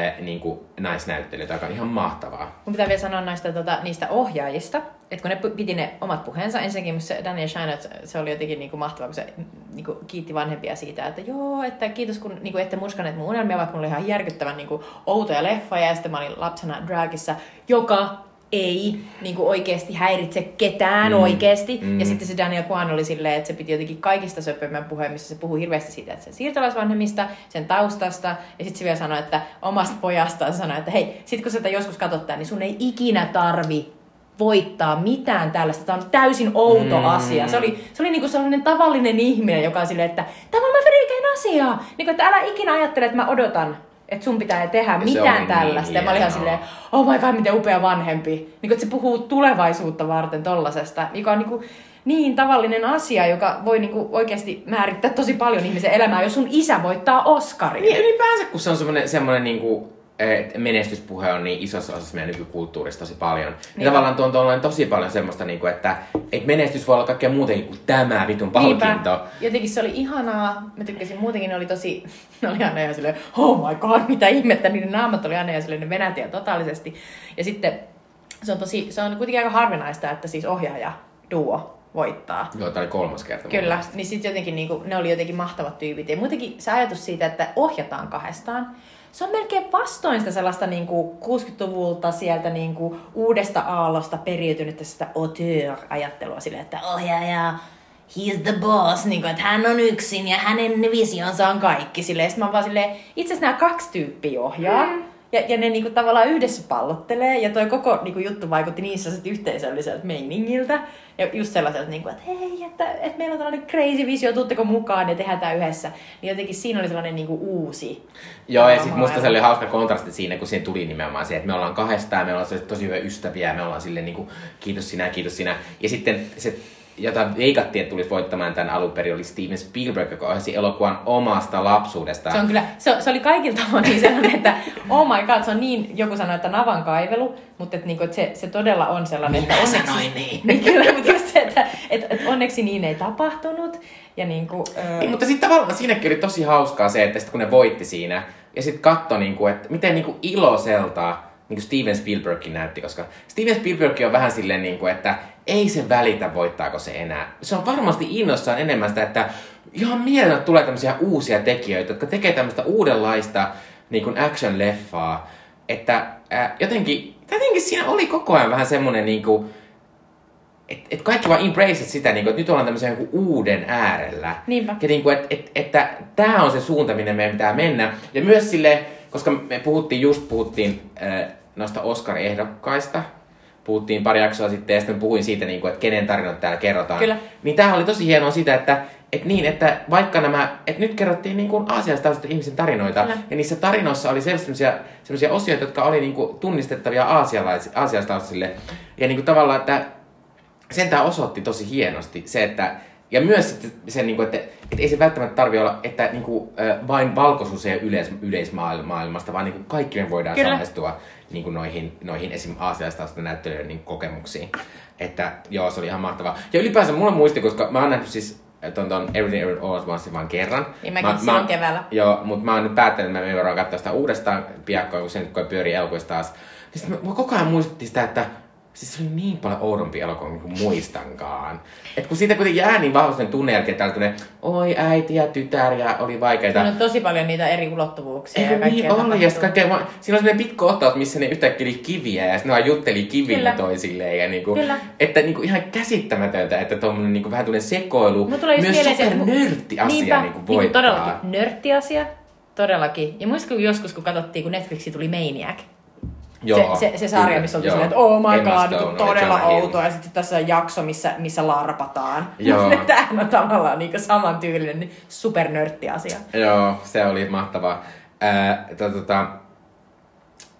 äh, niin kuin naisnäyttelijöitä, joka on ihan mahtavaa. Mun pitää vielä sanoa näistä, tota, niistä ohjaajista, että kun ne piti ne omat puheensa, ensinnäkin se Daniel Scheinert, se oli jotenkin niinku mahtavaa, kun se niinku kiitti vanhempia siitä, että joo, että kiitos kun niinku, ette murskaneet mun unelmia, vaikka mulla oli ihan järkyttävän niinku, outoja leffoja, ja sitten mä olin lapsena dragissa, joka ei niinku oikeasti häiritse ketään Mm. oikeasti. Mm. Ja sitten se Daniel Kwan oli silleen, että se piti jotenkin kaikista söpömmän puheen, missä se puhui hirveästi siitä, että sen siirtolaisvanhemmista, sen taustasta. Ja sitten se vielä sanoi, että omasta pojastaan sanoi, että hei, sit kun sä tätä joskus katsot tän, niin sun ei ikinä tarvi voittaa mitään tällaista. Tämä on täysin outo Mm. asia. Se oli, se oli niinku sellainen tavallinen ihminen, joka on silleen, että tämä on freakein asia. Niin kuin, että älä ikinä ajattele, että mä odotan, että sun pitää tehdä Ja mitään niin tällaista. ja mä olin ihan silleen, oh my god, miten upea vanhempi. Niin kuin, että se puhuu tulevaisuutta varten tollasesta, joka on niin, kuin niin tavallinen asia, joka voi niin oikeasti määrittää tosi paljon ihmisen elämää, jos sun isä voittaa Oscarin. Niin ylipäänsä, kun se on semmoinen, semmoinen niin kuin, että menestyspuhe on niin isossa osassa meidän nykykulttuurista tosi paljon. Niin, Niin. tavallaan tuon tuollainen tosi paljon semmoista, niin kuin, että, että menestys voi olla kaikkea muutenkin kuin tämä vitun palkinto. Niinpä. Jotenkin se oli ihanaa. Mä tykkäsin muutenkin, ne oli tosi, ne oli aina ihan silleen, oh my god, mitä ihmettä, niiden naamat oli aina ihan silleen, ne venäti ihan totaalisesti. Ja sitten se on tosi, se on kuitenkin aika harvinaista, että siis ohjaaja duo voittaa. Joo, tämä oli kolmas kerta. Kyllä, niin sitten jotenkin niinku, ne oli jotenkin mahtavat tyypit. Ja muutenkin se ajatus siitä, että ohjataan kahdestaan, se on melkein vastoin sitä sellaista niinku 60-luvulta sieltä niinku uudesta aallosta periytynyttä sitä auteur-ajattelua silleen, että ohjaaja, he's the boss, niinku, että hän on yksin ja hänen visionsa on kaikki. Silleen, sit mä vaan silleen, itse asiassa nämä kaksi tyyppiä ohjaa. Mm. Ja, ja ne niinku tavallaan yhdessä pallottelee, ja toi koko niinku, juttu vaikutti sellaiselta yhteisölliseltä meiningiltä. Ja just sellaiselta, niinku, että hei, että, että meillä on tällainen crazy visio, tuutteko mukaan ja tehdään tämä yhdessä. Niin jotenkin siinä oli sellainen niinku, uusi. Joo, ja sitten musta se oli hauska kontrasti siinä, kun siinä tuli nimenomaan se, että me ollaan kahdestaan, me ollaan tosi hyviä ystäviä, ja me ollaan silleen niin kuin, kiitos sinä, kiitos sinä. Ja sitten se, jota veikattiin, että tulisi voittamaan tämän alun perin, oli Steven Spielberg, joka ohjasi elokuvan omasta lapsuudesta. Se on kyllä, se, se oli kaikilta tavoin niin sellainen, että oh my god, se on niin, joku sanoi, että navan kaivelu, mutta että, niinku, että se, se todella on sellainen, että Minä onneksi, sanoin niin. niin kyllä, mutta just se, että, että, että onneksi niin ei tapahtunut. Ja niinku, öö, Niin, mutta sitten tavallaan siinäkin oli tosi hauskaa se, että sit kun ne voitti siinä, ja sitten katso, niin kuin, että miten niin kuin iloiselta niin kuin Steven Spielbergkin näytti, koska Steven Spielberg on vähän silleen, niin kuin, että ei se välitä, voittaako se enää. Se on varmasti innossaan enemmän sitä, että ihan mielellä tulee tämmöisiä uusia tekijöitä, jotka tekee tämmöistä uudenlaista niin kuin action-leffaa, että ää, jotenkin, jotenkin siinä oli koko ajan vähän semmoinen niin kuin, että et kaikki vaan embrace sitä, niin kuin, että nyt ollaan tämmöisen jonkun uuden äärellä. Niinpä. Ja niin kuin, että et, että tämä on se suunta, minne meidän pitää mennä. Ja myös sille, koska me puhuttiin, just puhuttiin äh, noista Oscar-ehdokkaista, puhuttiin pari jaksoa sitten, ja sitten puhuin siitä, niin kuin, että kenen tarinat täällä kerrotaan. Kyllä. Niin tämähän oli tosi hienoa sitä, että et niin, että vaikka nämä, että nyt kerrottiin niin kuin aasiasta ihmisen tarinoita, Kyllä. ja niissä tarinoissa oli sellaisia, sellaisia osioita, jotka oli niin kuin tunnistettavia aasialais- aasiastaustaisille. Ja niin kuin tavallaan, että sen tämä osoitti tosi hienosti se, että ja myös se, niin kuin, että, että ei se välttämättä tarvi olla, että niin kuin, vain valkoisuus ei ole yleis, yleismaailmasta, vaan niin kuin kaikki me voidaan Kyllä. samaistua niin kuin noihin, noihin esim. aasialaistaustaisten näyttelijöiden niin kokemuksiin. Että joo, se oli ihan mahtavaa. Ja ylipäänsä mulla muisti, koska mä oon nähnyt siis ton, ton Everything Everywhere All at Once vaan kerran. Niin mäkin silloin keväällä. Joo, mutta mä oon nyt päättänyt, että mä varmaan katsoa sitä uudestaan piakkoa, kun sen kun pyörii elokuvissa taas. Niin sit mä, mä koko ajan muistuttiin sitä, että Siis se oli niin paljon oudompi elokuva kuin muistankaan. Et kun siitä kuitenkin jää niin vahvasti tunne jälkeen täällä oi äiti ja tytär ja oli vaikeita. Siinä on tosi paljon niitä eri ulottuvuuksia. Eikö ja kaikkea niin oli, ja kaikkea, siinä on sellainen pitkä kohtaus, missä ne yhtäkkiä oli kiviä ja sitten ne jutteli kivillä Kyllä. toisilleen. Ja niinku, Kyllä. Että niinku ihan käsittämätöntä, että tuommoinen niinku vähän tuollainen sekoilu, Mulla tulee myös supernörtti asia Niinpä, niinku niinku voittaa. todellakin nörttiasia. Todellakin. Ja muistatko joskus, kun katsottiin, kun Netflixi tuli Maniac? Joo, se, se, se sarja, kyllä, missä joo. silleen, että oh my Emma god, Stone niin todella outoa. Ja sitten tässä on jakso, missä, missä larpataan. Joo. Tämähän on tavallaan niin saman tyylinen niin supernörttiasia. Joo, se oli mahtavaa. Ää, tota,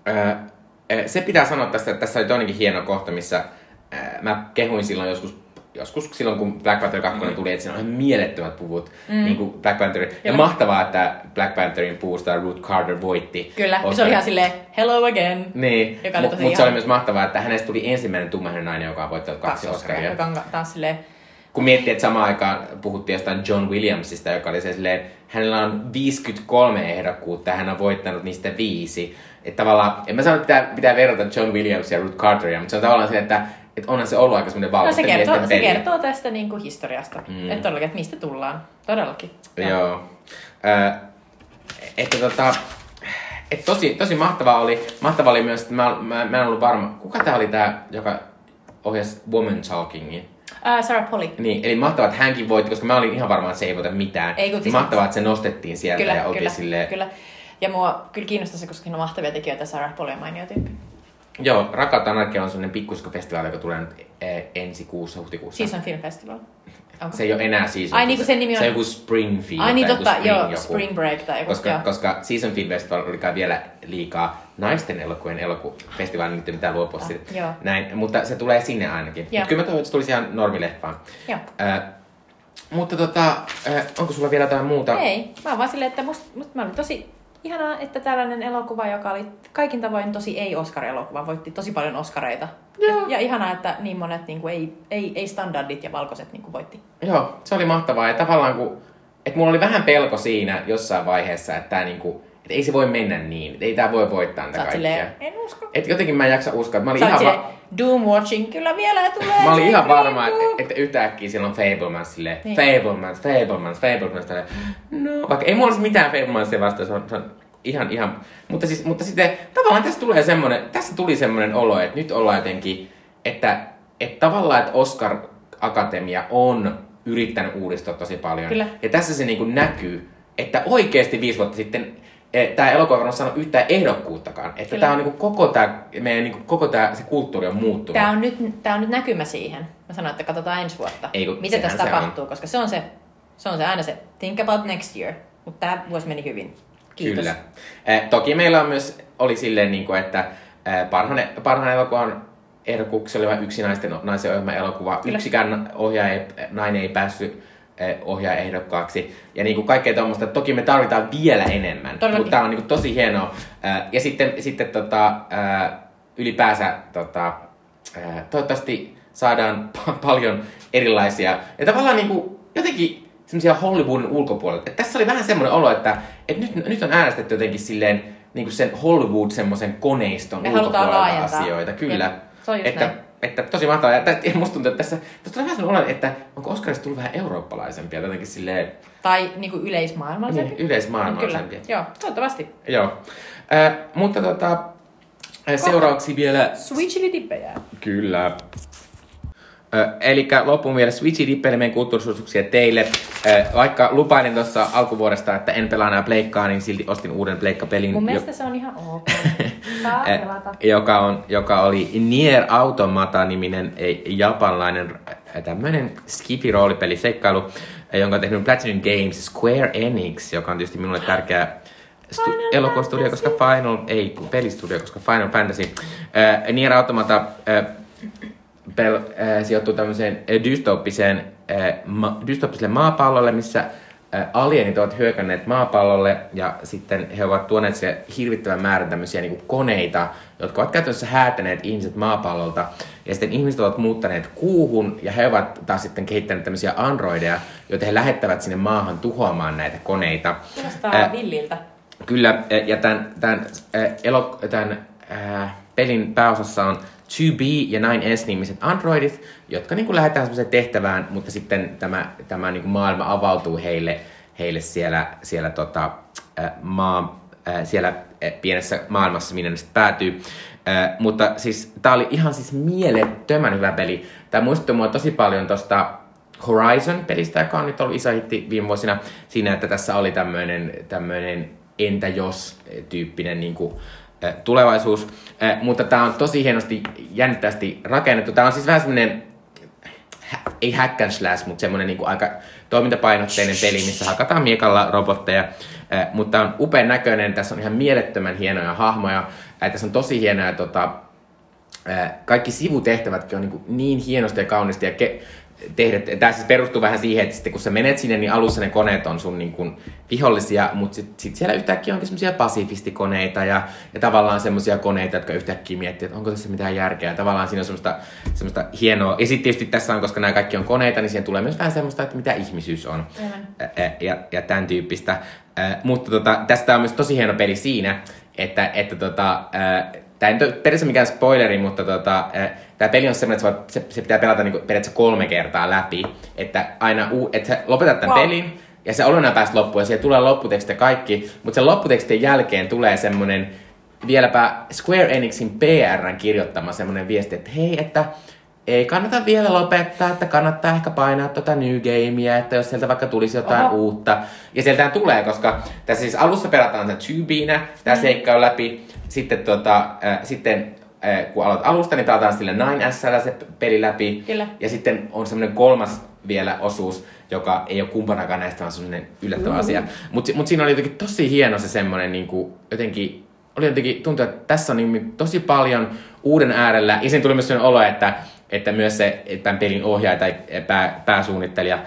ää, se pitää sanoa tästä, että tässä oli toinenkin hieno kohta, missä ää, mä kehuin silloin joskus joskus silloin, kun Black Panther 2 Mm. tuli, että siinä on ihan mielettömät puvut, mm. niin kuin Black Panther. Ja Joo. mahtavaa, että Black Pantherin puvusta Ruth Carter voitti. Kyllä, ja se oli ihan silleen, hello again. Niin, mutta mut se oli myös mahtavaa, että hänestä tuli ensimmäinen tummainen nainen, joka on voittanut kaksi Oscaria. Joka on taas silleen, Kun miettii, että samaan aikaan puhuttiin jostain John Williamsista, joka oli se silleen, hänellä on 53 ehdokkuutta ja hän on voittanut niistä viisi. Että tavallaan, en mä sano, että pitää, pitää verrata John Williamsia ja Ruth Carteria, mutta se on tavallaan se, että, että onhan se ollut aika semmoinen no se kertoo, se peli. kertoo tästä niin kuin historiasta. Mm. Että todellakin, että mistä tullaan. Todellakin. Joo. Ö, että tota, et tosi, tosi mahtavaa oli, mahtavaa oli myös, että mä, mä, mä en ollut varma, kuka tää oli tää, joka ohjasi Woman Talkingin? Uh, Sarah Polly. Niin, eli mahtavaa, että hänkin voitti, koska mä olin ihan varma, että se ei voita mitään. Ei, kun siis- mahtavaa, että se nostettiin sieltä Kyllä, ja oltiin kyllä, silleen... kyllä. Ja mua kyllä kiinnostaa se, koska siinä on mahtavia tekijöitä. Sarah Polly on mainio tyyppi. Joo, Rakkautta anarkia on sellainen pikkuskofestivaali, joka tulee nyt eh, ensi kuussa, huhtikuussa. Season Film Festival. Onko? Se ei ole enää season. Ai, niin kuin sen nimi on- Se on joku Spring Film. Ai niin totta, spring joo, joku. Spring Break tai joku. Koska, joo. koska Season Film Festival oli kai vielä liikaa naisten elokuvien elokufestivaali, niin pitää luopua Ah, siitä. joo. Näin, mutta se tulee sinne ainakin. Joo. Mut kyllä mä toivon, että se tulisi ihan normileffaan. Joo. Äh, mutta tota, äh, onko sulla vielä jotain muuta? Ei, mä oon vaan silleen, että musta, musta mä olin tosi ihanaa, että tällainen elokuva, joka oli kaikin tavoin tosi ei-Oscar-elokuva, voitti tosi paljon Oscareita. Joo. Ja ihanaa, että niin monet niin kuin, ei, ei, ei standardit ja valkoiset niin kuin, voitti. Joo, se oli mahtavaa. Ja tavallaan kun, että mulla oli vähän pelko siinä jossain vaiheessa, että tää niinku, että ei se voi mennä niin. Että ei tää voi voittaa näitä kaikkia. silleen, en usko. Et jotenkin mä en jaksa uskoa. Mä olin Sä ihan, silleen, va- Doom Watching, kyllä vielä tulee. mä olin ihan varma, että, Book. että yhtäkkiä siellä on Fablemans silleen, Niin. Fablemans, Fablemans, Fablemans. Tälleen, no, vaikka ei mulla olisi mitään Fablemansia vastaan, se on, se on ihan, ihan, mutta, siis, mutta sitten tavallaan tässä tulee semmoinen, tässä tuli semmoinen olo, että nyt ollaan jotenkin, että, että tavallaan, että Oscar Akatemia on yrittänyt uudistua tosi paljon. Kyllä. Ja tässä se niin kuin näkyy, että oikeasti viisi vuotta sitten tämä elokuva on saanut yhtään ehdokkuuttakaan. Että tämä on niin kuin koko tämä, meidän niin kuin koko tämä, se kulttuuri on muuttunut. Tää on, nyt, tää on nyt näkymä siihen. Mä sanoin, että katsotaan ensi vuotta. Ei, kun Mitä tässä tapahtuu, koska se on se, se on se aina se think about next year. Mutta tämä vuosi meni hyvin. Kiitos. Kyllä. Eh, toki meillä on myös, oli silleen, niin kuin, että eh, parhaan, parhaan elokuvan oli vain yksi naisten, naisen ohjelma elokuva. Kyllä. Yksikään ohjaaja, nainen ei päässyt eh, ohjaa ehdokkaaksi. Ja niin kuin kaikkea tuommoista, toki me tarvitaan vielä enemmän. Todellakin. Mutta tämä on niin kuin tosi hienoa. Eh, ja sitten, sitten tota, eh, ylipäänsä tota, toivottavasti saadaan pa- paljon erilaisia. Ja tavallaan niin kuin, jotenkin semmoisia Hollywoodin ulkopuolelta. Et tässä oli vähän semmoinen olo, että, että nyt, nyt on äänestetty jotenkin silleen niin kuin sen Hollywood semmoisen koneiston Me ulkopuolelta asioita. Kyllä. Jep, se on just että, näin. Että tosi mahtavaa. Ja tä- musta tuntuu, että tässä, tässä on vähän semmoinen olo, että onko Oscarista tullut vähän eurooppalaisempia, jotenkin silleen Tai niinku yleismaailmallisempi. niin, yleismaailmallisempia. Kyllä, joo, toivottavasti. Joo. Äh, mutta tota, äh, seuraavaksi vielä Switchili dippejä. Kyllä. Eli loppuun vielä Switchi Dippelimeen kulttuurisuosituksia teille. Vaikka lupailin tuossa alkuvuodesta, että en pelaa enää pleikkaa, niin silti ostin uuden pleikkapelin. Mun jo- mielestä se on ihan ok. Saa pelata. joka, on, joka oli Nier Automata-niminen japanlainen tämmöinen skifi-roolipeli seikkailu, jonka on tehnyt Platinum Games Square Enix, joka on tietysti minulle tärkeä stu- elokuvastudio, koska Final, ei pelistudio, koska Final Fantasy. Äh, Nier Automata äh, pel, äh, sijoittuu tämmöiseen äh, dystooppiseen, äh, ma, dystooppiselle maapallolle, missä äh, alienit ovat hyökänneet maapallolle ja sitten he ovat tuoneet se hirvittävän määrän tämmöisiä niin koneita, jotka ovat käytännössä häätäneet ihmiset maapallolta. Ja sitten ihmiset ovat muuttaneet kuuhun ja he ovat taas sitten kehittäneet tämmöisiä androideja, joita he lähettävät sinne maahan tuhoamaan näitä koneita. Kuulostaa Äh, villiltä. Kyllä, ja tämän, tämän, äh, elo, tämän äh, pelin pääosassa on 2B ja 9S-nimiset androidit, jotka niin kuin lähdetään semmoiseen tehtävään, mutta sitten tämä, tämä niin kuin maailma avautuu heille, heille siellä, siellä, tota, äh, maa, äh, siellä pienessä maailmassa, minne ne sitten päätyy. Äh, mutta siis tää oli ihan siis mielettömän hyvä peli. Tämä muistutti mua tosi paljon tosta Horizon-pelistä, joka on nyt ollut iso hitti viime vuosina siinä, että tässä oli tämmöinen, tämmöinen entä jos-tyyppinen niin kuin, tulevaisuus. Mutta tämä on tosi hienosti jännittävästi rakennettu. Tämä on siis vähän semmoinen, ei hack and slash, mutta semmoinen niin aika toimintapainotteinen peli, missä hakataan miekalla robotteja. Mutta on upean näköinen, tässä on ihan mielettömän hienoja hahmoja. Tässä on tosi hienoja tota, kaikki sivutehtävätkin on niin, niin hienosti ja kaunisti ja ke- tehdä, tämä siis perustuu vähän siihen, että sitten kun sä menet sinne, niin alussa ne koneet on sun niin kuin vihollisia, mutta sitten sit siellä yhtäkkiä onkin semmoisia pasifistikoneita ja, ja tavallaan semmoisia koneita, jotka yhtäkkiä miettii, että onko tässä mitään järkeä. Tavallaan siinä on semmoista, semmoista hienoa. Ja sitten tietysti tässä on, koska nämä kaikki on koneita, niin siihen tulee myös vähän semmoista, että mitä ihmisyys on. Ja, ja, ja tämän tyyppistä. Mutta tota, tästä on myös tosi hieno peli siinä, että, että tota, Tämä ei nyt periaatteessa mikään spoileri, mutta tota, tämä peli on semmoinen, että se, se pitää pelata niinku periaatteessa kolme kertaa läpi. Että aina uu, että sä lopetat tämän wow. pelin, ja se on päästä loppuun, ja siihen tulee lopputeksti kaikki, mutta sen lopputekstin jälkeen tulee semmoinen vieläpä Square Enixin PRn kirjoittama semmoinen viesti, että hei, että ei kannata vielä lopettaa, että kannattaa ehkä painaa tuota New Gamea, että jos sieltä vaikka tulisi jotain Oho. uutta. Ja sieltä tulee, koska tässä siis alussa pelataan sen tubinä, tämä mm. seikka on läpi. Sitten, tota, äh, sitten äh, kun aloit alusta, niin pelataan sille 9S se peli läpi. Kyllä. Ja sitten on semmoinen kolmas vielä osuus, joka ei ole kumpanakaan näistä, vaan semmoinen yllättävä mm-hmm. asia. Mutta mut siinä oli jotenkin tosi hieno se semmoinen niin kuin, jotenkin, oli jotenkin, tuntuu, että tässä on niin, tosi paljon uuden äärellä. Ja siinä tuli myös sellainen olo, että että myös se tämän pelin ohjaaja tai pää, pääsuunnittelija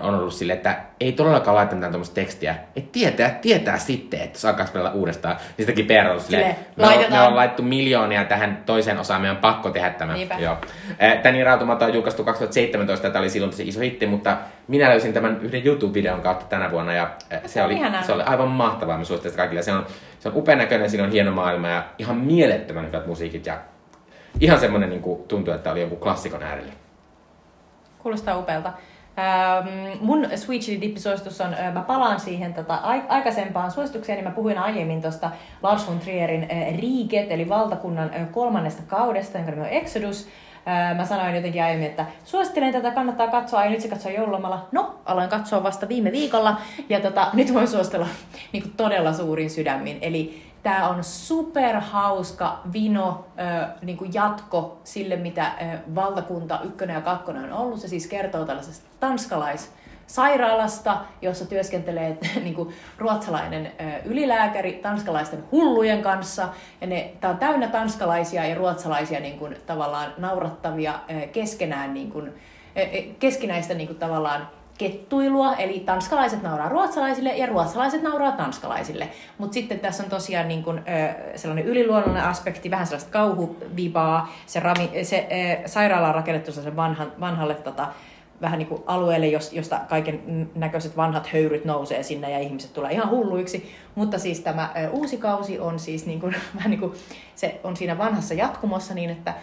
on ollut sille, että ei todellakaan laita mitään tuommoista tekstiä. Että tietää, tietää sitten, että saa pelata uudestaan. Niin sitäkin PR on silleen, me, on, me on laittu miljoonia tähän toiseen osaan, meidän on pakko tehdä tämä. Joo. Eh, Tän Rautumato on julkaistu 2017, tämä oli silloin tosi iso hitti, mutta minä löysin tämän yhden YouTube-videon kautta tänä vuonna ja eh, se, oli, se oli aivan mahtavaa, mä suosittelen kaikille. Se on, se on upean näköinen, siinä on hieno maailma ja ihan mielettömän hyvät musiikit ja ihan semmoinen niin kuin, tuntuu, että oli joku klassikon äärellä. Kuulostaa upealta. Ähm, mun Sweet Chili Dippi-suositus on, mä palaan siihen tota, aikaisempaan suositukseen, niin mä puhuin aiemmin tuosta Lars von Trierin Riiket, eli valtakunnan kolmannesta kaudesta, jonka nimi on Exodus. Mä sanoin jotenkin aiemmin, että suosittelen tätä, kannattaa katsoa, ja nyt se katsoo joululomalla. No, aloin katsoa vasta viime viikolla, ja tota, nyt voin suositella niin todella suurin sydämin. Eli Tämä on superhauska vino äh, niin kuin jatko sille, mitä äh, valtakunta ykkönen ja kakkonen on ollut. Se siis kertoo tällaisesta tanskalais sairaalasta, jossa työskentelee niin kuin, ruotsalainen ö, ylilääkäri tanskalaisten hullujen kanssa. Ja ne, tää on täynnä tanskalaisia ja ruotsalaisia niin kuin, tavallaan naurattavia ö, keskenään, niin kuin, ö, keskinäistä niin kuin, tavallaan kettuilua, eli tanskalaiset nauraa ruotsalaisille ja ruotsalaiset nauraa tanskalaisille. Mutta sitten tässä on tosiaan niin kun, ö, sellainen yliluonnollinen aspekti, vähän sellaista kauhuvibaa. Se, rami, se ö, sairaala on rakennettu sen vanhan, vanhalle tota, vähän niin alueelle, josta kaiken näköiset vanhat höyryt nousee sinne ja ihmiset tulee ihan hulluiksi. Mutta siis tämä uusi kausi on siis niin kuin, vähän niin kuin, se on siinä vanhassa jatkumossa niin, että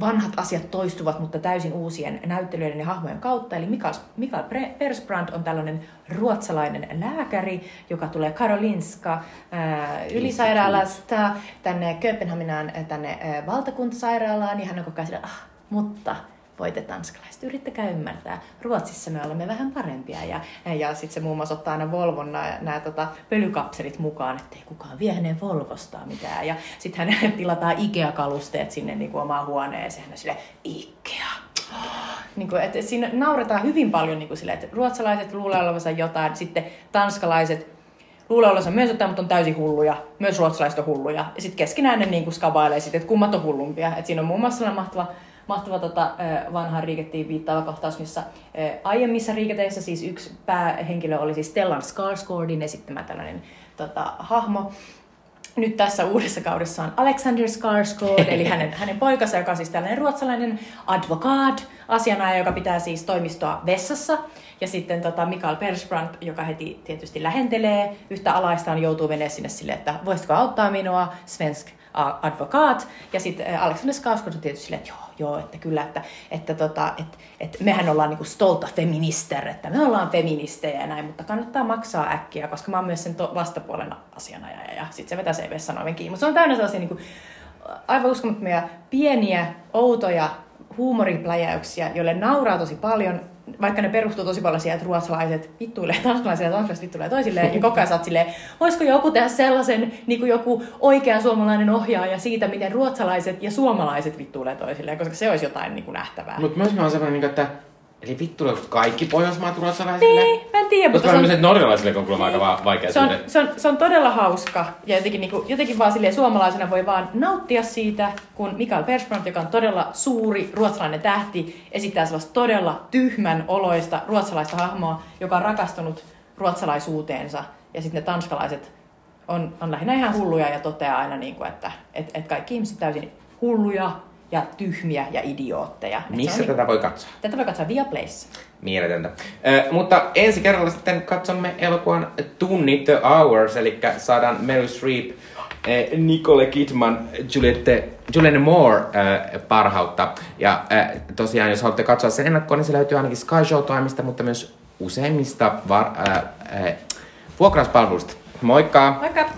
vanhat asiat toistuvat, mutta täysin uusien näyttelyiden ja hahmojen kautta. Eli Mikael, Mikael Persbrand on tällainen ruotsalainen lääkäri, joka tulee Karolinska ää, ylisairaalasta tänne Kööpenhaminaan tänne ää, valtakuntasairaalaan. Ja hän on koko ajan ah, mutta voitte tanskalaiset, yrittäkää ymmärtää. Ruotsissa me olemme vähän parempia. Ja, ja sitten se muun muassa ottaa aina Volvon nämä tota, pölykapselit mukaan, ettei kukaan vie hänen Volvosta mitään. Ja sitten hän tilataan Ikea-kalusteet sinne niin kuin omaan huoneeseen. Hän sille Ikea. Niin kuin, että siinä nauretaan hyvin paljon niin kuin sille, että ruotsalaiset luulee olevansa jotain, sitten tanskalaiset luulee olevansa myös jotain, mutta on täysin hulluja. Myös ruotsalaiset on hulluja. Ja sitten keskinäinen ne niin kuin skabailee sitten, että kummat on hullumpia. Et siinä on muun muassa sellainen mahtava mahtava tota, vanhaan riikettiin viittaava kohtaus, missä aiemmissa riiketeissä siis yksi päähenkilö oli siis Stellan Skarsgårdin esittämä tällainen tota, hahmo, nyt tässä uudessa kaudessa on Alexander Skarsgård, eli hänen, hänen poikansa, joka on siis tällainen ruotsalainen advokaat, asianajaja, joka pitää siis toimistoa vessassa. Ja sitten tota Mikael Persbrandt, joka heti tietysti lähentelee yhtä alaistaan, joutuu menee sinne sille, että voisitko auttaa minua, svensk advokaat. Ja sitten Alexander Skarsgård on tietysti silleen, että joo, joo, että kyllä, että, että, tota, että, että mehän ollaan niinku stolta feminister, että me ollaan feministejä ja näin, mutta kannattaa maksaa äkkiä, koska mä oon myös sen to- vastapuolen asianajaja ja sitten se vetää CV sanoimen kiinni. Mutta se on täynnä sellaisia niinku, aivan uskomattomia pieniä, outoja huumoripläjäyksiä, joille nauraa tosi paljon, vaikka ne perustuu tosi paljon siihen, että ruotsalaiset vittuilee tanskalaisia ja tanskalaiset vittuilee toisilleen, ja koko ajan saat silleen, voisiko joku tehdä sellaisen niin kuin joku oikea suomalainen ohjaaja siitä, miten ruotsalaiset ja suomalaiset vittuilee toisilleen, koska se olisi jotain niin kuin nähtävää. Mutta myös mä oon sellainen, niinku, että Eli vittu, kaikki Pohjoismaat ruotsalaisille? Niin, mä en tiedä. Koska mutta se on... norjalaisille on kuulemma aika vaikea se on, se, on, se on todella hauska. Ja jotenkin, niin kuin, jotenkin vaan silleen, suomalaisena voi vaan nauttia siitä, kun Mikael Persbrandt, joka on todella suuri ruotsalainen tähti, esittää sellaista todella tyhmän oloista ruotsalaista hahmoa, joka on rakastunut ruotsalaisuuteensa. Ja sitten ne tanskalaiset on, on lähinnä ihan hulluja ja toteaa aina, niin kuin, että et, et kaikki ihmiset täysin hulluja, ja tyhmiä ja idiootteja. Missä tätä niin, voi katsoa? Tätä voi katsoa Viaplayssa. Mieletöntä. Ö, mutta ensi kerralla sitten katsomme elokuvan Tunnit The Hours, eli saadaan Meryl Streep, Nicole Kidman, Juliette, Julianne Moore äh, parhautta. Ja äh, tosiaan, jos haluatte katsoa sen ennakkoon, niin se löytyy ainakin Sky Show-toimista, mutta myös useimmista var, äh, äh, vuokrauspalveluista. Moikka! Moikka!